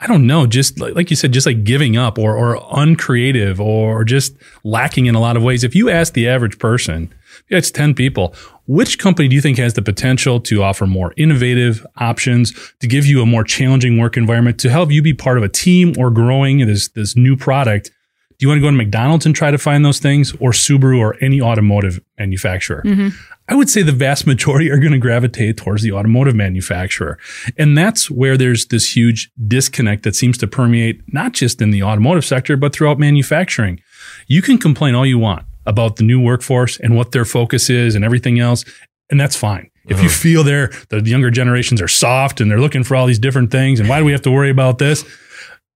I don't know, just like, like you said, just like giving up or, or uncreative or just lacking in a lot of ways. If you ask the average person, yeah, it's 10 people, which company do you think has the potential to offer more innovative options, to give you a more challenging work environment, to help you be part of a team or growing this, this new product? Do you want to go to McDonald's and try to find those things or Subaru or any automotive manufacturer? Mm-hmm. I would say the vast majority are going to gravitate towards the automotive manufacturer. And that's where there's this huge disconnect that seems to permeate not just in the automotive sector, but throughout manufacturing. You can complain all you want about the new workforce and what their focus is and everything else. And that's fine. If you uh-huh. feel they're, the younger generations are soft and they're looking for all these different things and why do we have to worry about this?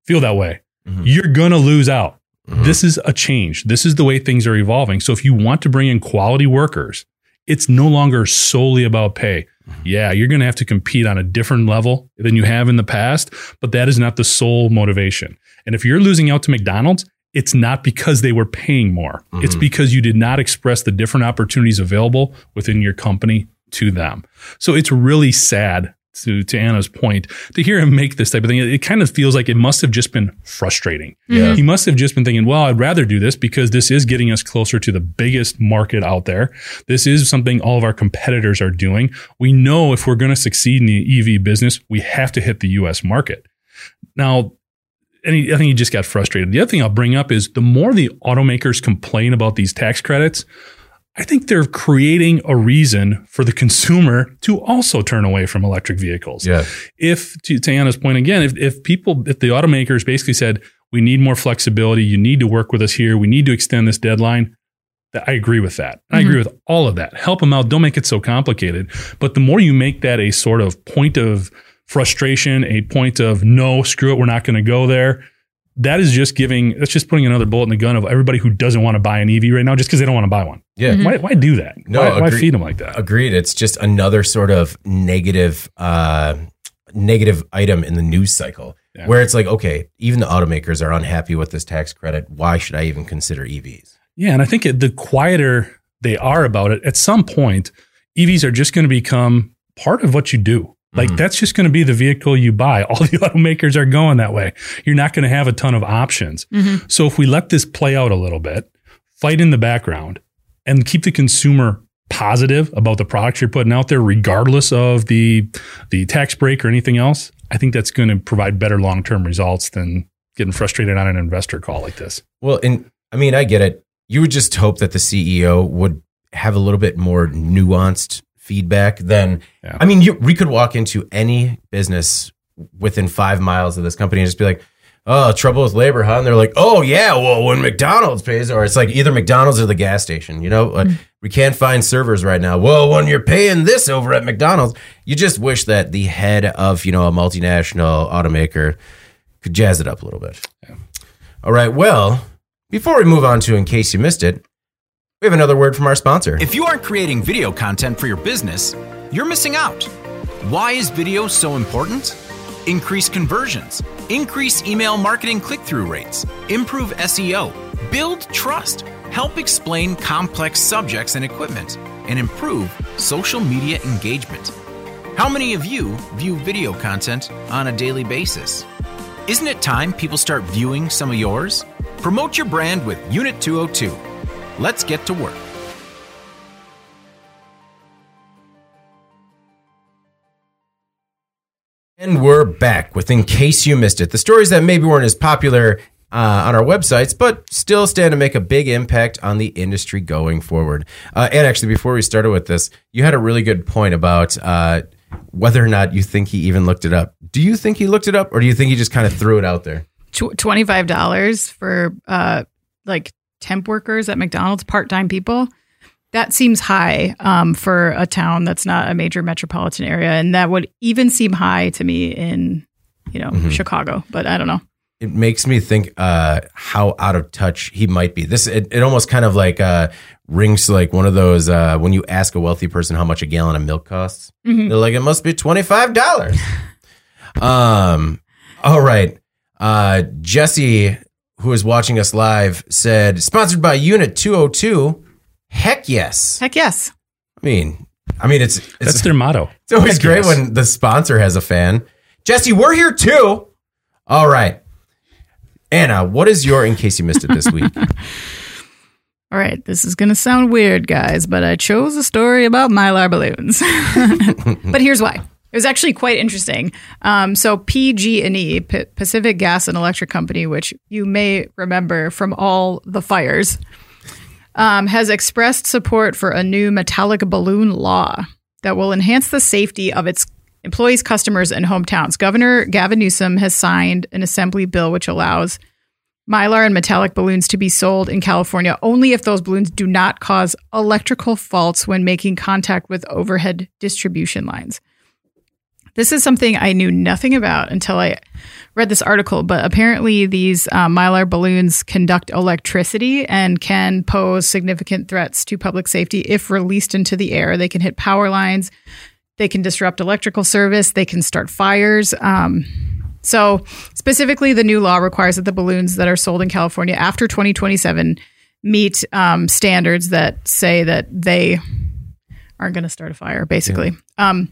Feel that way. Mm-hmm. You're going to lose out Mm-hmm. This is a change. This is the way things are evolving. So if you want to bring in quality workers, it's no longer solely about pay. Mm-hmm. Yeah, you're going to have to compete on a different level than you have in the past, but that is not the sole motivation. And if you're losing out to McDonald's, it's not because they were paying more. It's mm-hmm. because you did not express the different opportunities available within your company to them. So it's really sad to, to Anna's point to hear him make this type of thing. It, it kind of feels like it must have just been frustrating. Yeah. He must have just been thinking, well, I'd rather do this because this is getting us closer to the biggest market out there. This is something all of our competitors are doing. We know if we're going to succeed in the EV business, we have to hit the US market. Now, and he, I think he just got frustrated. The other thing I'll bring up is the more the automakers complain about these tax credits, I think they're creating a reason for the consumer to also turn away from electric vehicles. Yeah. If to, to Anna's point again, if, if people, if the automakers basically said, we need more flexibility, you need to work with us here, we need to extend this deadline, that I agree with that. I agree mm-hmm. with all of that. Help them out. Don't make it so complicated. But the more you make that a sort of point of frustration, a point of no, screw it, we're not going to go there. That is just giving. That's just putting another bullet in the gun of everybody who doesn't want to buy an EV right now, just because they don't want to buy one. Yeah. Why, why do that? No, why, why feed them like that? Agreed. It's just another sort of negative, uh, negative item in the news cycle Yeah. where it's like, okay, even the automakers are unhappy with this tax credit. Why should I even consider EVs? Yeah, and I think it, the quieter they are about it, at some point, EVs are just going to become part of what you do. Like mm-hmm. that's just going to be the vehicle you buy. All the automakers are going that way. You're not going to have a ton of options. Mm-hmm. So if we let this play out a little bit, fight in the background, and keep the consumer positive about the products you're putting out there, regardless of the the tax break or anything else, I think that's going to provide better long term results than getting frustrated on an investor call like this. Well, and I mean, I get it. You would just hope that the CEO would have a little bit more nuanced feedback then Yeah. I mean, you, we could walk into any business within five miles of this company and just be like, oh, trouble with labor, huh? And they're like, oh, yeah, well, when McDonald's pays, or it's like either McDonald's or the gas station, you know? Like, mm-hmm. We can't find servers right now. Well, when you're paying this over at McDonald's, you just wish that the head of, you know, a multinational automaker could jazz it up a little bit. All right. Well, before we move on to in case you missed it, we have another word from our sponsor. If you aren't creating video content for your business, you're missing out. Why is video so important? Increase conversions, increase email marketing click through rates, improve SEO, build trust, help explain complex subjects and equipment, and improve social media engagement. How many of you view video content on a daily basis? Isn't it time people start viewing some of yours? Promote your brand with Unit 202. Let's get to work. And we're back with In Case You Missed It. The stories that maybe weren't as popular uh, on our websites, but still stand to make a big impact on the industry going forward. Uh, and actually, before we started with this, you had a really good point about uh, whether or not you think he even looked it up. Do you think he looked it up, or do you think he just kind of threw it out there? Tw- $25 for uh, like temp workers at McDonald's, part time people. That seems high um, for a town that's not a major metropolitan area. And that would even seem high to me in, you know, Chicago. But I don't know. it makes me think uh, how out of touch he might be. This it, it almost kind of like uh, rings like one of those uh, when you ask a wealthy person how much a gallon of milk costs. They're like, it must be twenty five dollars. um. All right. Uh, Jesse, who is watching us live, said sponsored by Unit two hundred two. Heck yes. Heck yes. I mean, I mean it's it's, That's their motto. it's always Heck great yes. when the sponsor has a fan. Jesse, we're here too. All right. Anna, what is your in case you missed it this week? All right, this is going to sound weird, guys, but I chose a story about mylar balloons. but here's why. It was actually quite interesting. Um, so PG&E, P- Pacific Gas and Electric Company, which you may remember from all the fires, um, has expressed support for a new metallic balloon law that will enhance the safety of its employees, customers, and hometowns. Governor Gavin Newsom has signed an assembly bill which allows mylar and metallic balloons to be sold in California only if those balloons do not cause electrical faults when making contact with overhead distribution lines. This is something I knew nothing about until I read this article, but apparently these uh, mylar balloons conduct electricity and can pose significant threats to public safety if released into the air. They can hit power lines, they can disrupt electrical service, they can start fires. Um, so, specifically, the new law requires that the balloons that are sold in California after 2027 meet um, standards that say that they aren't going to start a fire, basically. Um,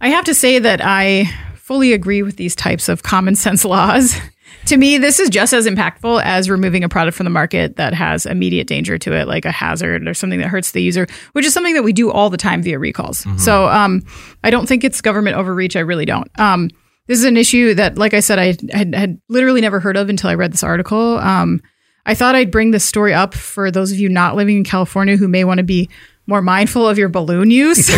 I have to say that I fully agree with these types of common sense laws. to me, this is just as impactful as removing a product from the market that has immediate danger to it, like a hazard or something that hurts the user, which is something that we do all the time via recalls. So um, I don't think it's government overreach. I really don't. Um, this is an issue that, like I said, I had, had literally never heard of until I read this article. Um, I thought I'd bring this story up for those of you not living in California who may want to be more mindful of your balloon use.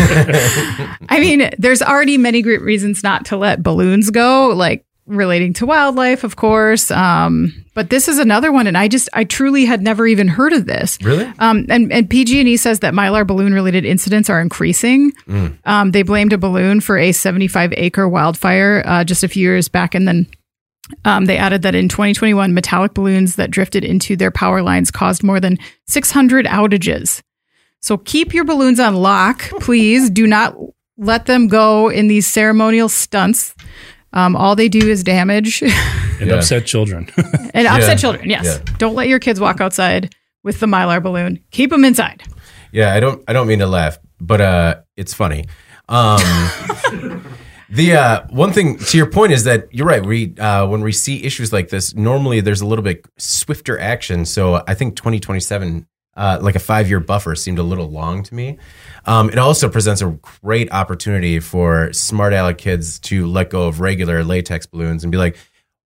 I mean, there's already many great reasons not to let balloons go, like relating to wildlife, of course. Um, but this is another one, and I just, I truly had never even heard of this. Really? Um, and, and PG&E says that mylar balloon related incidents are increasing. Um, they blamed a balloon for a 75 acre wildfire uh, just a few years back, and then um, they added that in 2021, metallic balloons that drifted into their power lines caused more than 600 outages. So keep your balloons on lock, please. Do not let them go in these ceremonial stunts. Um, all they do is damage and Yeah. upset children. and upset Yeah. children. Yes. Yeah. Don't let your kids walk outside with the mylar balloon. Keep them inside. Yeah, I don't I don't mean to laugh, but uh it's funny. Um The uh, one thing to your point is that you're right. We uh, when we see issues like this, normally there's a little bit swifter action. So I think 2027, uh, like a five year buffer, seemed a little long to me. Um, it also presents a great opportunity for smart aleck kids to let go of regular latex balloons and be like,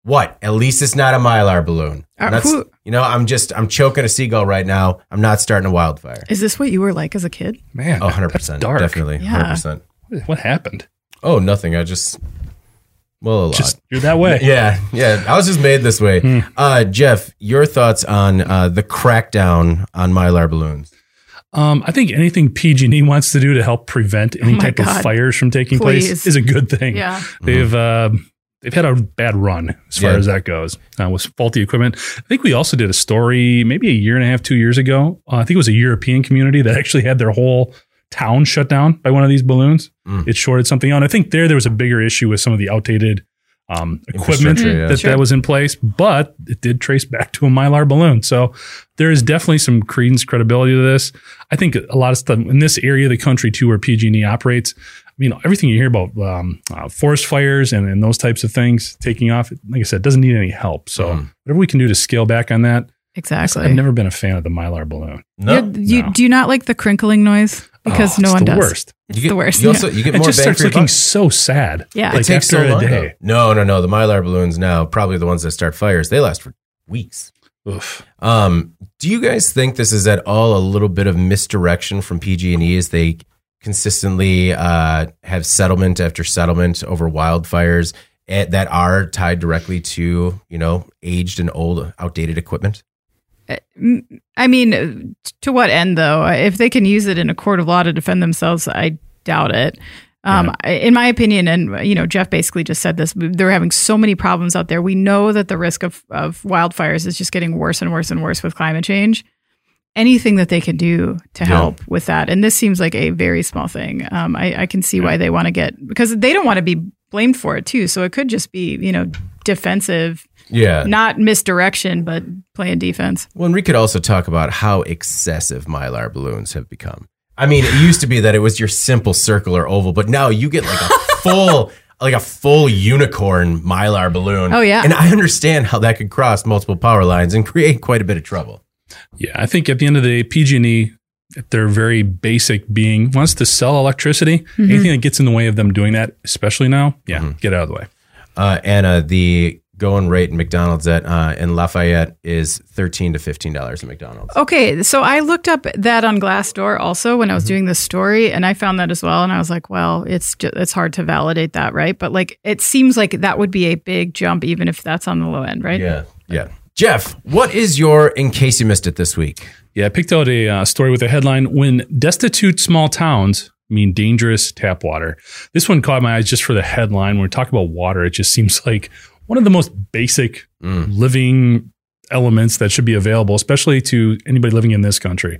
"What? At least it's not a mylar balloon." Uh, That's, who- you know, I'm just I'm choking a seagull right now. I'm not starting a wildfire. Is this what you were like as a kid? Man, Oh, 100%. that's dark. Definitely. Yeah. 100%. What happened? Oh, nothing. I just, well, a lot. Just you're that way. yeah, yeah. I was just made this way. Hmm. Uh, Jeff, your thoughts on uh, the crackdown on mylar balloons? Um, I think anything PG&E wants to do to help prevent any Oh type God. of fires from taking Please. place is a good thing. Yeah. They've uh, they've had a bad run as far Yeah. as that goes uh, with faulty equipment. I think we also did a story maybe a year and a half, two years ago. Uh, I think it was a European community that actually had their whole town shut down by one of these balloons. Mm. It shorted something out. And I think there there was a bigger issue with some of the outdated um, equipment Infrastructure, yeah. that Sure. that was in place, but it did trace back to a mylar balloon. So there is definitely some credence, credibility to this. I think a lot of stuff in this area of the country too, where PG&E operates. I mean, everything you hear about um, uh, forest fires and, and those types of things taking off, like I said, doesn't need any help. So Mm. whatever we can do to scale back on that. Exactly. I've never been a fan of the mylar balloon. No, You- you, no. Do you not like the crinkling noise? Because Oh, no one the does. worst. It's get, the worst. You also you get It more just bang starts looking buck. so sad. Yeah. like it takes after so long. a day. No, no, no. The mylar balloons now, probably the ones that start fires, they last for weeks. Oof. Um, do you guys think this is at all a little bit of misdirection from PG&E as they consistently uh, have settlement after settlement over wildfires eh, that are tied directly to you know aged and old, outdated equipment? I mean, to what end though? If they can use it in a court of law to defend themselves, I doubt it. Um, I- In my opinion, and you know, Jeff basically just said this. They're having so many problems out there. We know that the risk of of wildfires is just getting worse and worse and worse with climate change. Anything that they can do to Yeah. help with that, and this seems like a very small thing. Um, I, I can see why they want to get because they don't want to be blamed for it too. So it could just be you know defensive, Yeah. not misdirection, but playing defense. Well, and we could also talk about how excessive mylar balloons have become. I mean, it used to be that it was your simple circle or oval, but now you get like a full, like a full unicorn mylar balloon. Oh, yeah. and I understand how that could cross multiple power lines and create quite a bit of trouble. Yeah, I think at the end of the day, PG&E, at their very basic being, wants to sell electricity. Mm-hmm. Anything that gets in the way of them doing that, especially now, yeah, Mm-hmm. get out of the way. Uh, Anna, the going rate in McDonald's at uh, in Lafayette is thirteen to fifteen dollars at McDonald's. Okay, so I looked up that on Glassdoor also when I was doing this story, and I found that as well. And I was like, well, it's just, it's hard to validate that, right? But like, it seems like that would be a big jump, even if that's on the low end, right? Yeah, yeah. Jeff, what is your in case you missed it this week? Yeah, I picked out a uh, story with a headline When Destitute Small Towns mean dangerous tap water. This one caught my eyes just for the headline. When we talk about water, it just seems like one of the most basic living elements that should be available, especially to anybody living in this country.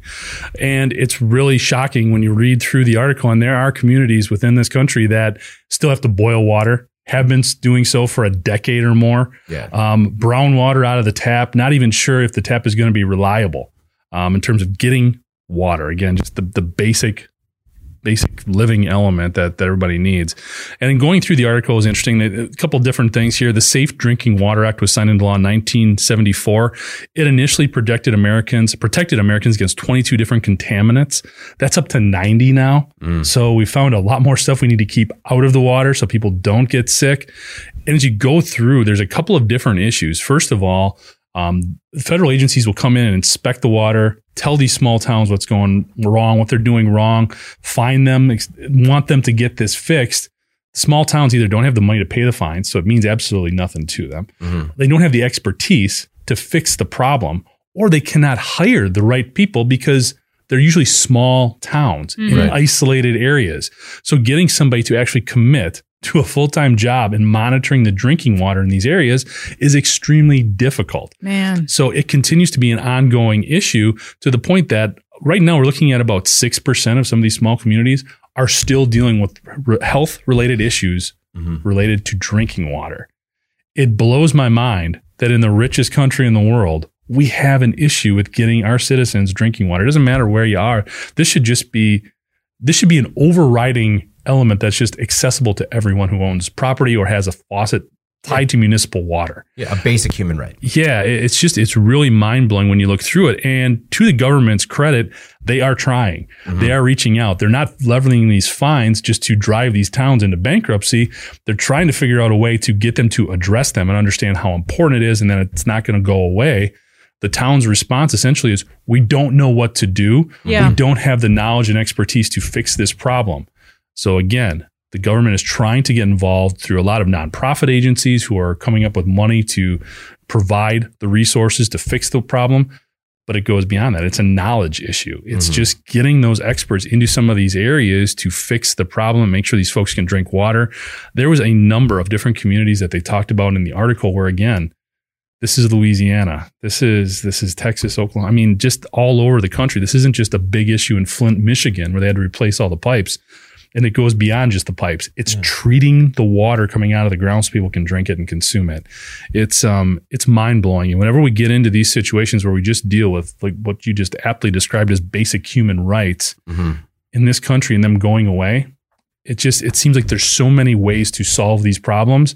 And it's really shocking when you read through the article, and there are communities within this country that still have to boil water. Have been doing so for a decade or more. Yeah. Um, brown water out of the tap. Not even sure if the tap is going to be reliable um, in terms of getting water. Again, just the, the basic basic living element that, that everybody needs. And going through the article is interesting. A couple different things here. The Safe Drinking Water Act was signed into law in 1974. It initially protected Americans, protected Americans against 22 different contaminants. That's up to 90 now. So we found a lot more stuff we need to keep out of the water so people don't get sick. And as you go through, there's a couple of different issues. First of all, um, federal agencies will come in and inspect the water, tell these small towns what's going wrong, what they're doing wrong, find them, ex- want them to get this fixed. Small towns either don't have the money to pay the fines, so it means absolutely nothing to them. Mm-hmm. They don't have the expertise to fix the problem, or they cannot hire the right people because they're usually small towns in mm-hmm. Right. isolated areas. So getting somebody to actually commit to a full-time job in monitoring the drinking water in these areas is extremely difficult. Man. So it continues to be an ongoing issue to the point that right now we're looking at about 6% of some of these small communities are still dealing with health related issues mm-hmm. related to drinking water. It blows my mind that in the richest country in the world, we have an issue with getting our citizens drinking water. It doesn't matter where you are. This should just be this should be an overriding element that's just accessible to everyone who owns property or has a faucet tied to municipal water. Yeah, a basic human right. Yeah, it's just it's really mind blowing when you look through it. And to the government's credit, they are trying. Mm-hmm. They are reaching out. They're not leveling these fines just to drive these towns into bankruptcy. They're trying to figure out a way to get them to address them and understand how important it is, and that it's not going to go away. The town's response essentially is, "We don't know what to do. Yeah. We don't have the knowledge and expertise to fix this problem." So again, the government is trying to get involved through a lot of nonprofit agencies who are coming up with money to provide the resources to fix the problem. But it goes beyond that. It's a knowledge issue. It's mm-hmm. just getting those experts into some of these areas to fix the problem, make sure these folks can drink water. There was a number of different communities that they talked about in the article where again, this is Louisiana. This is this is Texas, Oklahoma. I mean, just all over the country. This isn't just a big issue in Flint, Michigan, where they had to replace all the pipes. And it goes beyond just the pipes. It's treating the water coming out of the ground so people can drink it and consume it. It's um it's mind blowing. And whenever we get into these situations where we just deal with like what you just aptly described as basic human rights in this country and them going away, it just it seems like there's so many ways to solve these problems.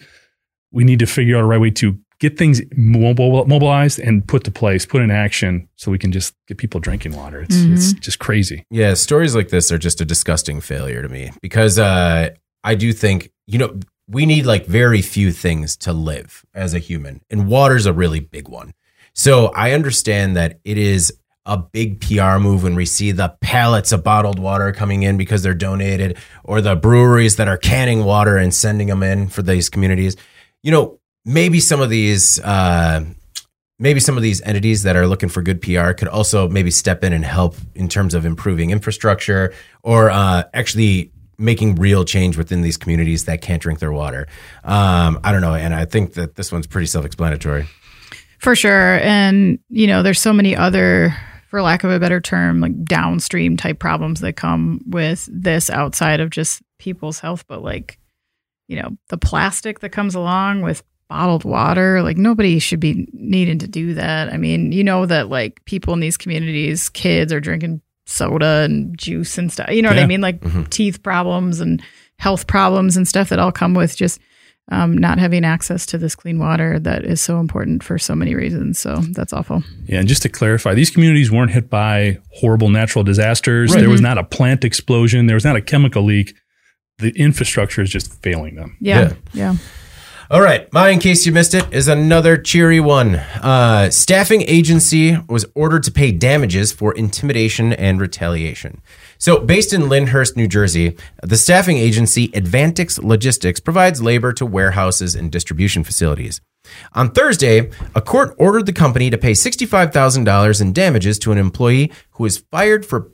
We need to figure out a right way to get things mobile, mobilized and put to place, put in action, so we can just get people drinking water. It's it's just crazy. Yeah, stories like this are just a disgusting failure to me because uh, I do think, you know, we need like very few things to live as a human, and water's a really big one. So I understand that it is a big PR move when we see the pallets of bottled water coming in because they're donated, or the breweries that are canning water and sending them in for these communities. You know, maybe some of these. Uh, maybe some of these entities that are looking for good PR could also maybe step in and help in terms of improving infrastructure or uh, actually making real change within these communities that can't drink their water. Um, I don't know, and I think that this one's pretty self-explanatory. For sure. And, you know, there's so many other, for lack of a better term, like downstream type problems that come with this outside of just people's health, but like, you know, the plastic that comes along with bottled water, like nobody should be needing to do that. I mean, you know that like people in these communities, kids are drinking soda and juice and stuff. You know what I mean? Like teeth problems and health problems and stuff that all come with just um, not having access to this clean water that is so important for so many reasons. So that's awful. Yeah, and just to clarify, these communities weren't hit by horrible natural disasters. There was not a plant explosion. There was not a chemical leak. The infrastructure is just failing them. Yeah. Yeah. Yeah. All right, mine, in case you missed it, is another cheery one. Uh, staffing agency was ordered to pay damages for intimidation and retaliation. So, based in Lyndhurst, New Jersey, the staffing agency Advantix Logistics provides labor to warehouses and distribution facilities. On Thursday, a court ordered the company to pay $65,000 in damages to an employee who was fired for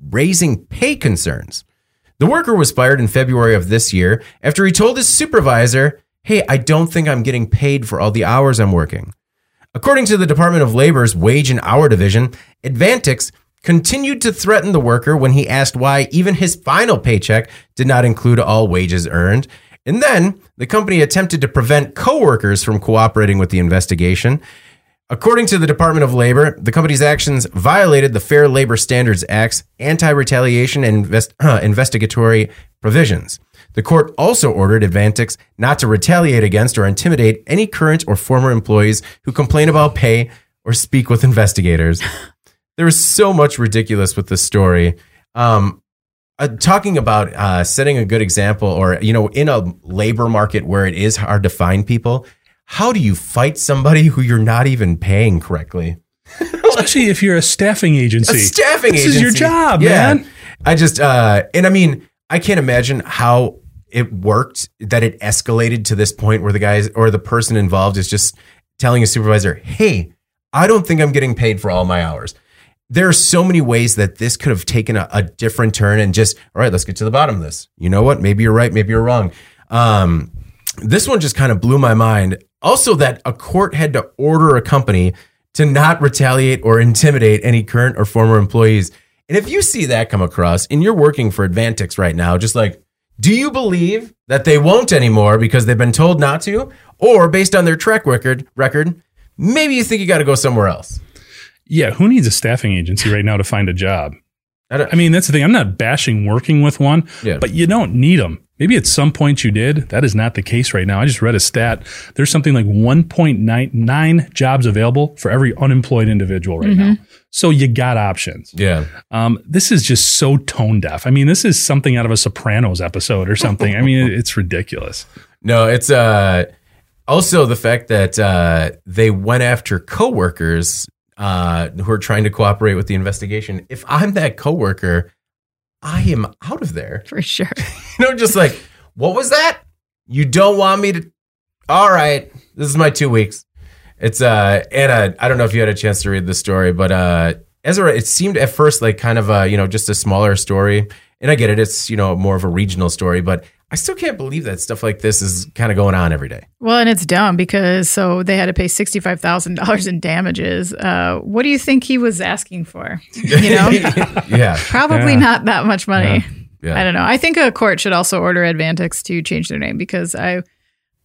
raising pay concerns. The worker was fired in February of this year after he told his supervisor, Hey, I don't think I'm getting paid for all the hours I'm working. According to the Department of Labor's Wage and Hour Division, Advantix continued to threaten the worker when he asked why even his final paycheck did not include all wages earned. And then the company attempted to prevent coworkers from cooperating with the investigation. According to the Department of Labor, the company's actions violated the Fair Labor Standards Act's anti retaliation and invest, uh, investigatory provisions. The court also ordered Advantix not to retaliate against or intimidate any current or former employees who complain about pay or speak with investigators. there is so much ridiculous with this story. Um, uh, talking about uh, setting a good example, or you know, in a labor market where it is hard to find people, how do you fight somebody who you're not even paying correctly? Especially if you're a staffing agency. A staffing this agency. is your job, Yeah. man. I just, uh, and I mean, I can't imagine how it worked that it escalated to this point where the guys or the person involved is just telling a supervisor, hey, I don't think I'm getting paid for all my hours. There are so many ways that this could have taken a, a different turn and just, all right, let's get to the bottom of this. You know what? Maybe you're right. Maybe you're wrong. Um, this one just kind of blew my mind. Also, that a court had to order a company to not retaliate or intimidate any current or former employees. And if you see that come across and you're working for Advantix right now, just like, do you believe that they won't anymore because they've been told not to? Or based on their track record, record, maybe you think you got to go somewhere else. Yeah, who needs a staffing agency right now to find a job? I don't- I mean, that's the thing. I'm not bashing working with one, Yeah. but you don't need them. Maybe at some point you did. That is not the case right now. I just read a stat. There's something like 1.99 jobs available for every unemployed individual right now. So you got options. Yeah. Um, this is just so tone deaf. I mean, this is something out of a Sopranos episode or something. I mean, it's ridiculous. No, it's uh also the fact that uh they went after coworkers uh who are trying to cooperate with the investigation. If I'm that coworker, I am out of there. for sure. You know, just like, what was that? You don't want me to All right. This is my 2 weeks. It's uh Anna, I don't know if you had a chance to read the story, but uh Ezra, it seemed at first like kind of a, you know, just a smaller story. And I get it, it's, you know, more of a regional story, but I still can't believe that stuff like this is kind of going on every day. Well, and it's dumb because so they had to pay sixty five thousand dollars in damages. Uh, what do you think he was asking for? You know, yeah. probably Yeah. not that much money. Yeah. I don't know. I think a court should also order Advantix to change their name because I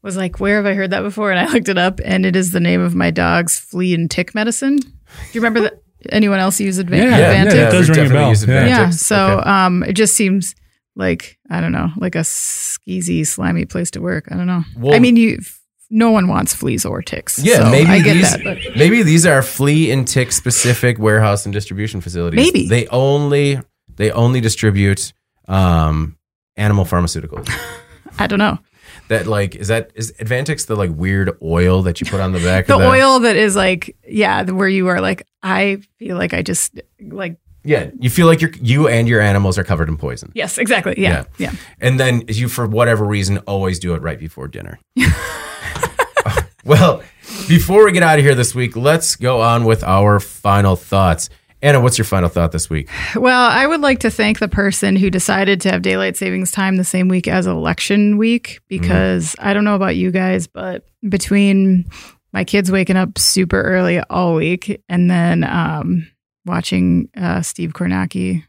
was like, where have I heard that before? And I looked it up, and it is the name of my dog's flea and tick medicine. Do you remember that? Anyone else use Adva- Yeah, Advantix? yeah, it does ring a bell. Yeah. Yeah. So Okay. um, it just seems like I don't know, like a skeezy, slimy place to work. I don't know. Well- I mean, you. No one wants fleas or ticks. yeah, so maybe I get these that. Maybe these are flea and tick specific warehouse and distribution facilities. Maybe. they only they only distribute um, animal pharmaceuticals. I don't know. that like is that is Advantix the like weird oil that you put on the back the oil that is like, yeah, where you are like, I feel like I just like, Yeah, you feel like you're you and your animals are covered in poison. yes, exactly. Yeah. Yeah. And then you, for whatever reason, always do it right before dinner. well, before we get out of here this week, let's go on with our final thoughts. Anna, what's your final thought this week? Well, I would like to thank the person who decided to have daylight savings time the same week as election week because I don't know about you guys, but between my kids waking up super early all week and then um, watching uh, Steve Kornacki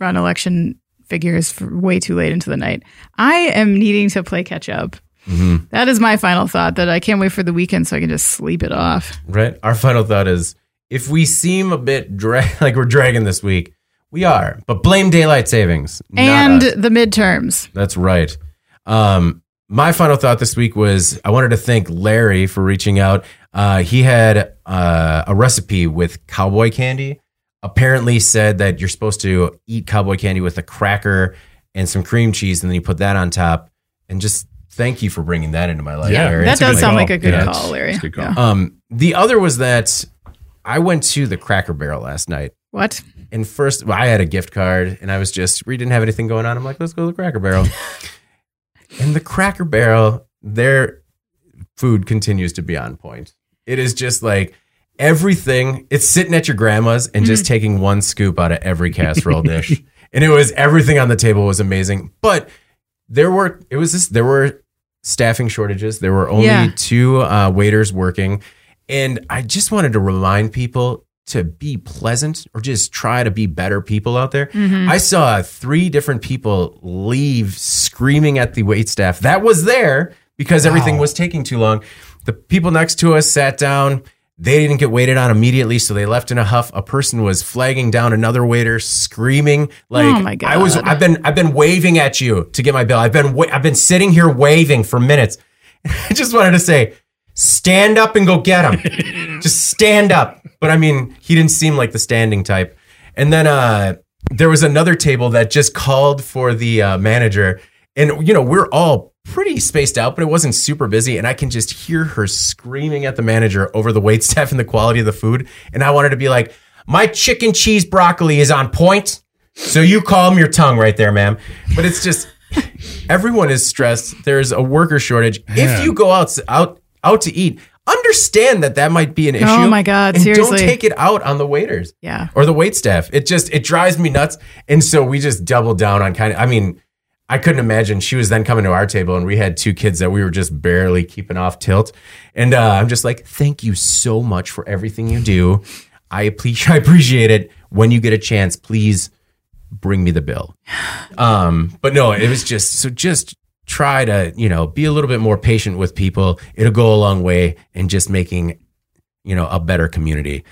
run election figures for way too late into the night, I am needing to play catch up. That is my final thought that I can't wait for the weekend so I can just sleep it off. Right. Our final thought is if we seem a bit dra- like we're dragging this week, we are. But blame daylight savings not And the midterms. That's right. Um, my final thought this week was I wanted to thank Larry for reaching out. Uh, he had uh, a recipe with cowboy candy. Apparently, said that you're supposed to eat cowboy candy with a cracker and some cream cheese, and then you put that on top. And just thank you for bringing that into my life, Yeah, Larry. That That's a does sound call. like a good Yeah, call, it's- Larry. good call. Yeah. Um, the other was that I went to the Cracker Barrel last night. What? And first, well, I had a gift card, and I was just we didn't have anything going on. I'm like, let's go to the Cracker Barrel. and the Cracker Barrel, their food continues to be on point. It is just like everything. It's sitting at your grandma's and just taking one scoop out of every casserole dish. and it was everything on the table was amazing. But there were it was this there were staffing shortages. There were only Yeah. two uh, waiters working, and I just wanted to remind people to be pleasant or just try to be better people out there. I saw three different people leave screaming at the wait staff that was there because everything was taking too long. The people next to us sat down. They didn't get waited on immediately, so they left in a huff. A person was flagging down another waiter, screaming like, Oh my I was, I've been, I've been waving at you to get my bill. I've been, wa- I've been sitting here waving for minutes." I just wanted to say, stand up and go get him. just stand up. But I mean, he didn't seem like the standing type. And then uh, there was another table that just called for the uh, manager. And, you know, we're all pretty spaced out, but it wasn't super busy. And I can just hear her screaming at the manager over the wait staff and the quality of the food. And I wanted to be like, my chicken cheese broccoli is on point. So you calm your tongue right there, ma'am. But it's just everyone is stressed. There's a worker shortage. If you go out out out to eat, understand that that might be an oh issue. Oh my God, and seriously. don't take it out on the waiters Yeah. or the wait staff. It just it drives me nuts. And so we just doubled down on kind of. I mean, I couldn't imagine she was then coming to our table and we had two kids that we were just barely keeping off tilt. And uh, I'm just like, thank you so much for everything you do. I appreciate I appreciate it. When you get a chance, please bring me the bill. Um, but no, it was just so just try to, you know, be a little bit more patient with people. It'll go a long way in just making, you know, a better community.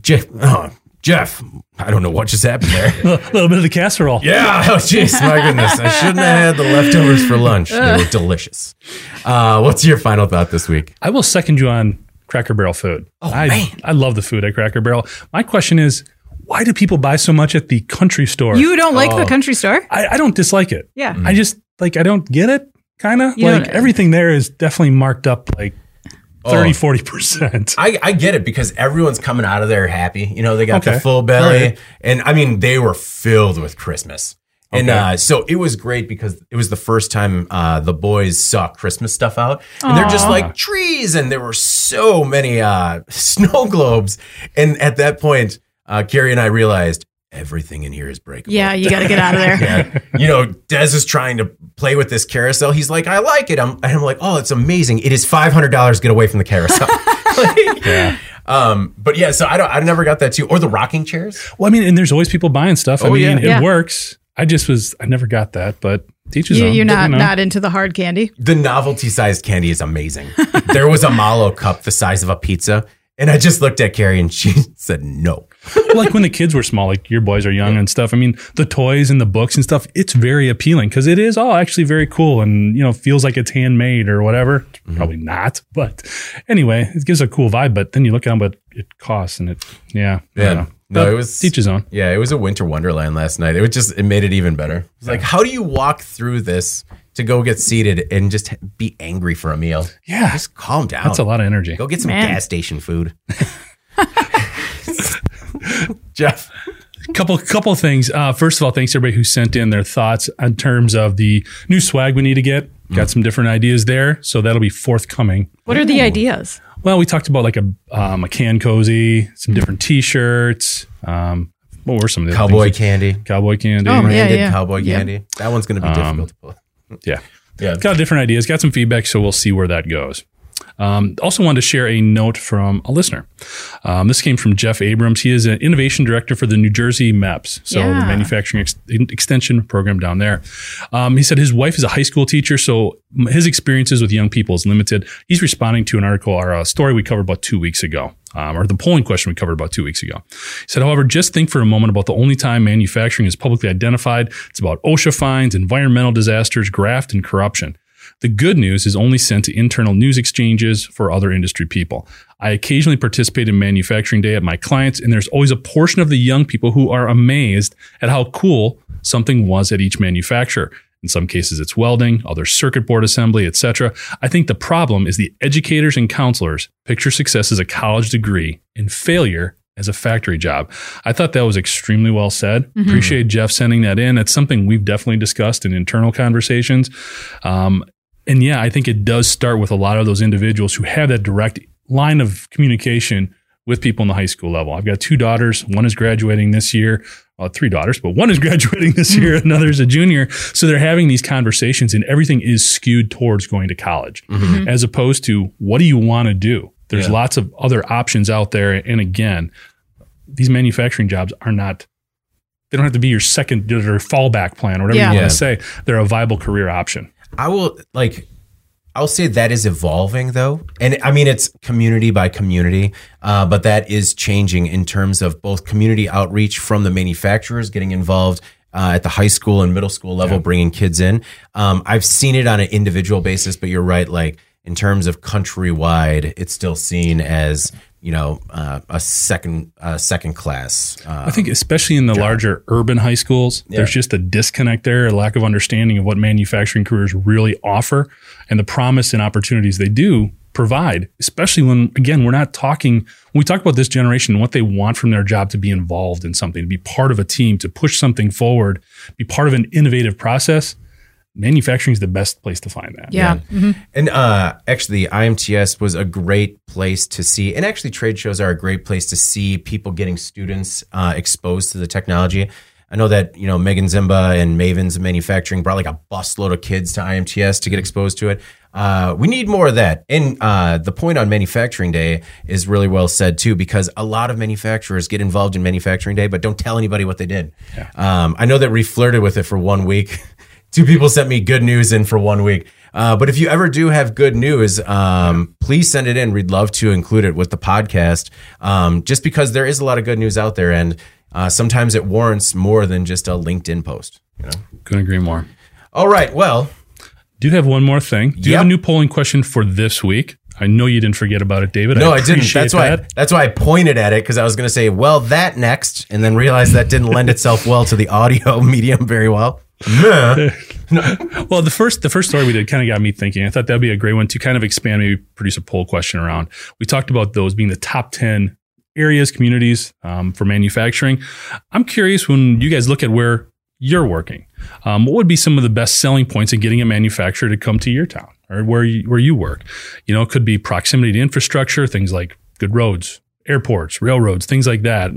Jeff, oh, Jeff, I don't know what just happened there. a little bit of the casserole. Yeah, oh jeez, my goodness. I shouldn't have had the leftovers for lunch. They were delicious. Uh, what's your final thought this week? I will second you on Cracker Barrel food. Oh, I, man. I love the food at Cracker Barrel. My question is, why do people buy so much at the country store? You don't like the country store? I, I don't dislike it. Yeah. I just like I don't get it. Kind of like everything there is definitely marked up like 30, Oh. 40 percent. I, I get it because everyone's coming out of there happy. You know, they got the full belly. All right. And I mean, they were filled with Christmas. And Okay. uh, so it was great because it was the first time uh, the boys saw Christmas stuff out. And they're just Aw. like trees. And there were so many uh, snow globes. And at that point, uh, Carrie and I realized everything in here is breakable. Yeah, you got to get out of there. Yeah. You know, Des is trying to play with this carousel. He's like, I like it. I'm, and I'm like, oh, it's amazing. It is $500. Get away from the carousel. Like, Um, but yeah, so I don't, I never got that too. Or the rocking chairs. Well, I mean, and there's always people buying stuff. I Oh, mean, yeah. it Yeah. works. I just was, I never got that, but teachers. You, you're not not into the hard candy. The novelty sized candy is amazing. there was a Mallo Cup the size of a pizza. And I just looked at Carrie and she said no. like when the kids were small, like your boys are young and stuff. I mean, the toys and the books and stuff, it's very appealing because it is all actually very cool and, you know, feels like it's handmade or whatever. Mm-hmm. Probably not. But anyway, it gives a cool vibe. But then you look at what it costs and it, yeah. Yeah. No, it was teach his own. Yeah, it was a winter wonderland last night. It was just it made it even better. It's like, how do you walk through this to go get seated and just be angry for a meal? Yeah. Just calm down. That's a lot of energy. Go get some Man. gas station food. Jeff. couple couple things. Uh, first of all, thanks to everybody who sent in their thoughts in terms of the new swag we need to get. Got some different ideas there, so that'll be forthcoming. What are the ideas? Well, we talked about like a um, a can cozy, some different T-shirts. Um, what were some of the other Cowboy things? candy. Cowboy candy. Oh, yeah, Branded yeah. cowboy Yeah. candy. That one's going to be difficult to pull. yeah. Yeah. Got different ideas. Got some feedback, so we'll see where that goes. Um, also, wanted to share a note from a listener. Um, this came from Jeff Abrams. He is an innovation director for the New Jersey MAPS, so the manufacturing ex- extension program down there. Um, he said his wife is a high school teacher, so his experiences with young people is limited. He's responding to an article or a story we covered about two weeks ago. Um, or the polling question we covered about two weeks ago. He said, however, just think for a moment about the only time manufacturing is publicly identified. It's about OSHA fines, environmental disasters, graft, and corruption. The good news is only sent to internal news exchanges for other industry people. I occasionally participate in manufacturing day at my clients, and there's always a portion of the young people who are amazed at how cool something was at each manufacturer. In some cases, it's welding, other circuit board assembly, etc. I think the problem is the educators and counselors picture success as a college degree and failure as a factory job. I thought that was extremely well said. Appreciate Jeff sending that in. It's something we've definitely discussed in internal conversations. Um, and yeah, I think it does start with a lot of those individuals who have that direct line of communication with people in the high school level. I've got two daughters. One is graduating this year. well, three daughters, but one is graduating this year, hmm. another is a junior. So they're having these conversations, and everything is skewed towards going to college, mm-hmm. Mm-hmm. as opposed to what do you want to do. There's Yeah. lots of other options out there, and again, these manufacturing jobs are not. They don't have to be your second or fallback plan, or whatever Yeah. you want to say. They're a viable career option. I will like I'll say that is evolving though. And I mean it's community by community, uh, but that is changing in terms of both community outreach from the manufacturers getting involved uh, at the high school and middle school level, bringing kids in. Um, I've seen it on an individual basis, but you're right. Like in terms of countrywide, it's still seen as you know uh, a second uh, second class. Uh, I think, especially in the larger urban high schools, there's just a disconnect there, a lack of understanding of what manufacturing careers really offer and the promise and opportunities they do provide, especially when, again, we're not talking, when we talk about this generation, and what they want from their job to be involved in something, to be part of a team, to push something forward, be part of an innovative process. Manufacturing is the best place to find that. Yeah. Mhm. And uh, actually, IMTS was a great place to see, and actually, trade shows are a great place to see people getting students uh, exposed to the technology. I know that you know Megan Zimba and Mavens Manufacturing brought like a busload of kids to IMTS to get exposed to it. Uh, we need more of that. And uh, the point on Manufacturing Day is really well said too, because a lot of manufacturers get involved in Manufacturing Day, but don't tell anybody what they did. Um, I know that we flirted with it for one week. Two people sent me good news in for one week. Uh, but if you ever do have good news, um, please send it in. We'd love to include it with the podcast, um, just because there is a lot of good news out there, and uh, sometimes it warrants more than just a LinkedIn post. You know. Couldn't agree more. All right. Well, Do you have one more thing. Do you have a new polling question for this week? I know you didn't forget about it, David. no, I, didn't. That's why. that. That's why I pointed at it because I was going to say, "Well, that next," and then realized that didn't lend itself well to the audio medium very well. Well, the first the first story we did kind of got me thinking. I thought that'd be a great one to kind of expand, maybe produce a poll question around. We talked about those being the top ten areas, communities um, for manufacturing. I'm curious when you guys look at where you're working, um, what would be some of the best selling points in getting a manufacturer to come to your town or where you, where you work? You know, it could be proximity to infrastructure, things like good roads, airports, railroads, things like that.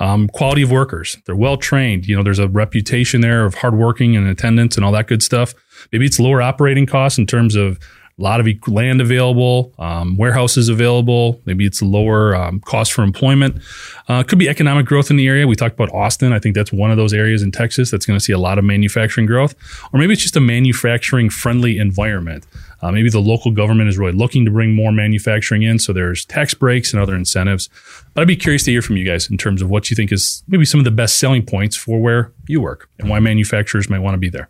Um, quality of workers. They're well trained. You know, there's a reputation there of hardworking and attendance and all that good stuff. Maybe it's lower operating costs in terms of a lot of land available, um, warehouses available. Maybe it's lower um, cost for employment. Uh, could be economic growth in the area. We talked about Austin. I think that's one of those areas in Texas that's going to see a lot of manufacturing growth. Or maybe it's just a manufacturing friendly environment. Uh, maybe the local government is really looking to bring more manufacturing in, so there's tax breaks and other incentives. But I'd be curious to hear from you guys in terms of what you think is maybe some of the best selling points for where you work and why manufacturers might want to be there.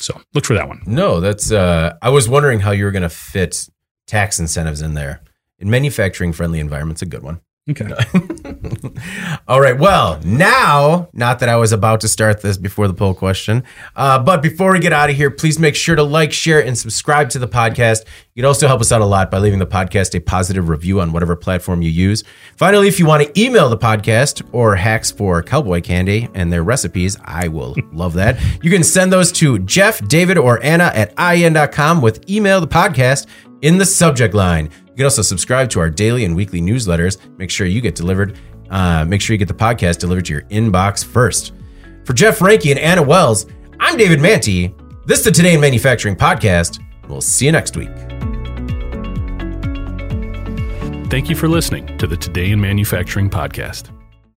So look for that one. No, that's. Uh, I was wondering how you were going to fit tax incentives in there. In manufacturing friendly environments, a good one. Okay. All right. Well, now, not that I was about to start this before the poll question, uh, but before we get out of here, please make sure to like, share, and subscribe to the podcast. You'd also help us out a lot by leaving the podcast a positive review on whatever platform you use. Finally, if you want to email the podcast or hacks for cowboy candy and their recipes, I will love that. You can send those to Jeff, David, or Anna at IN.com with email the podcast in the subject line. You can also subscribe to our daily and weekly newsletters. Make sure you get delivered. Uh, make sure you get the podcast delivered to your inbox first. For Jeff Reinke and Anna Wells, I'm David Mantey. This is the Today in Manufacturing podcast. We'll see you next week. Thank you for listening to the Today in Manufacturing podcast.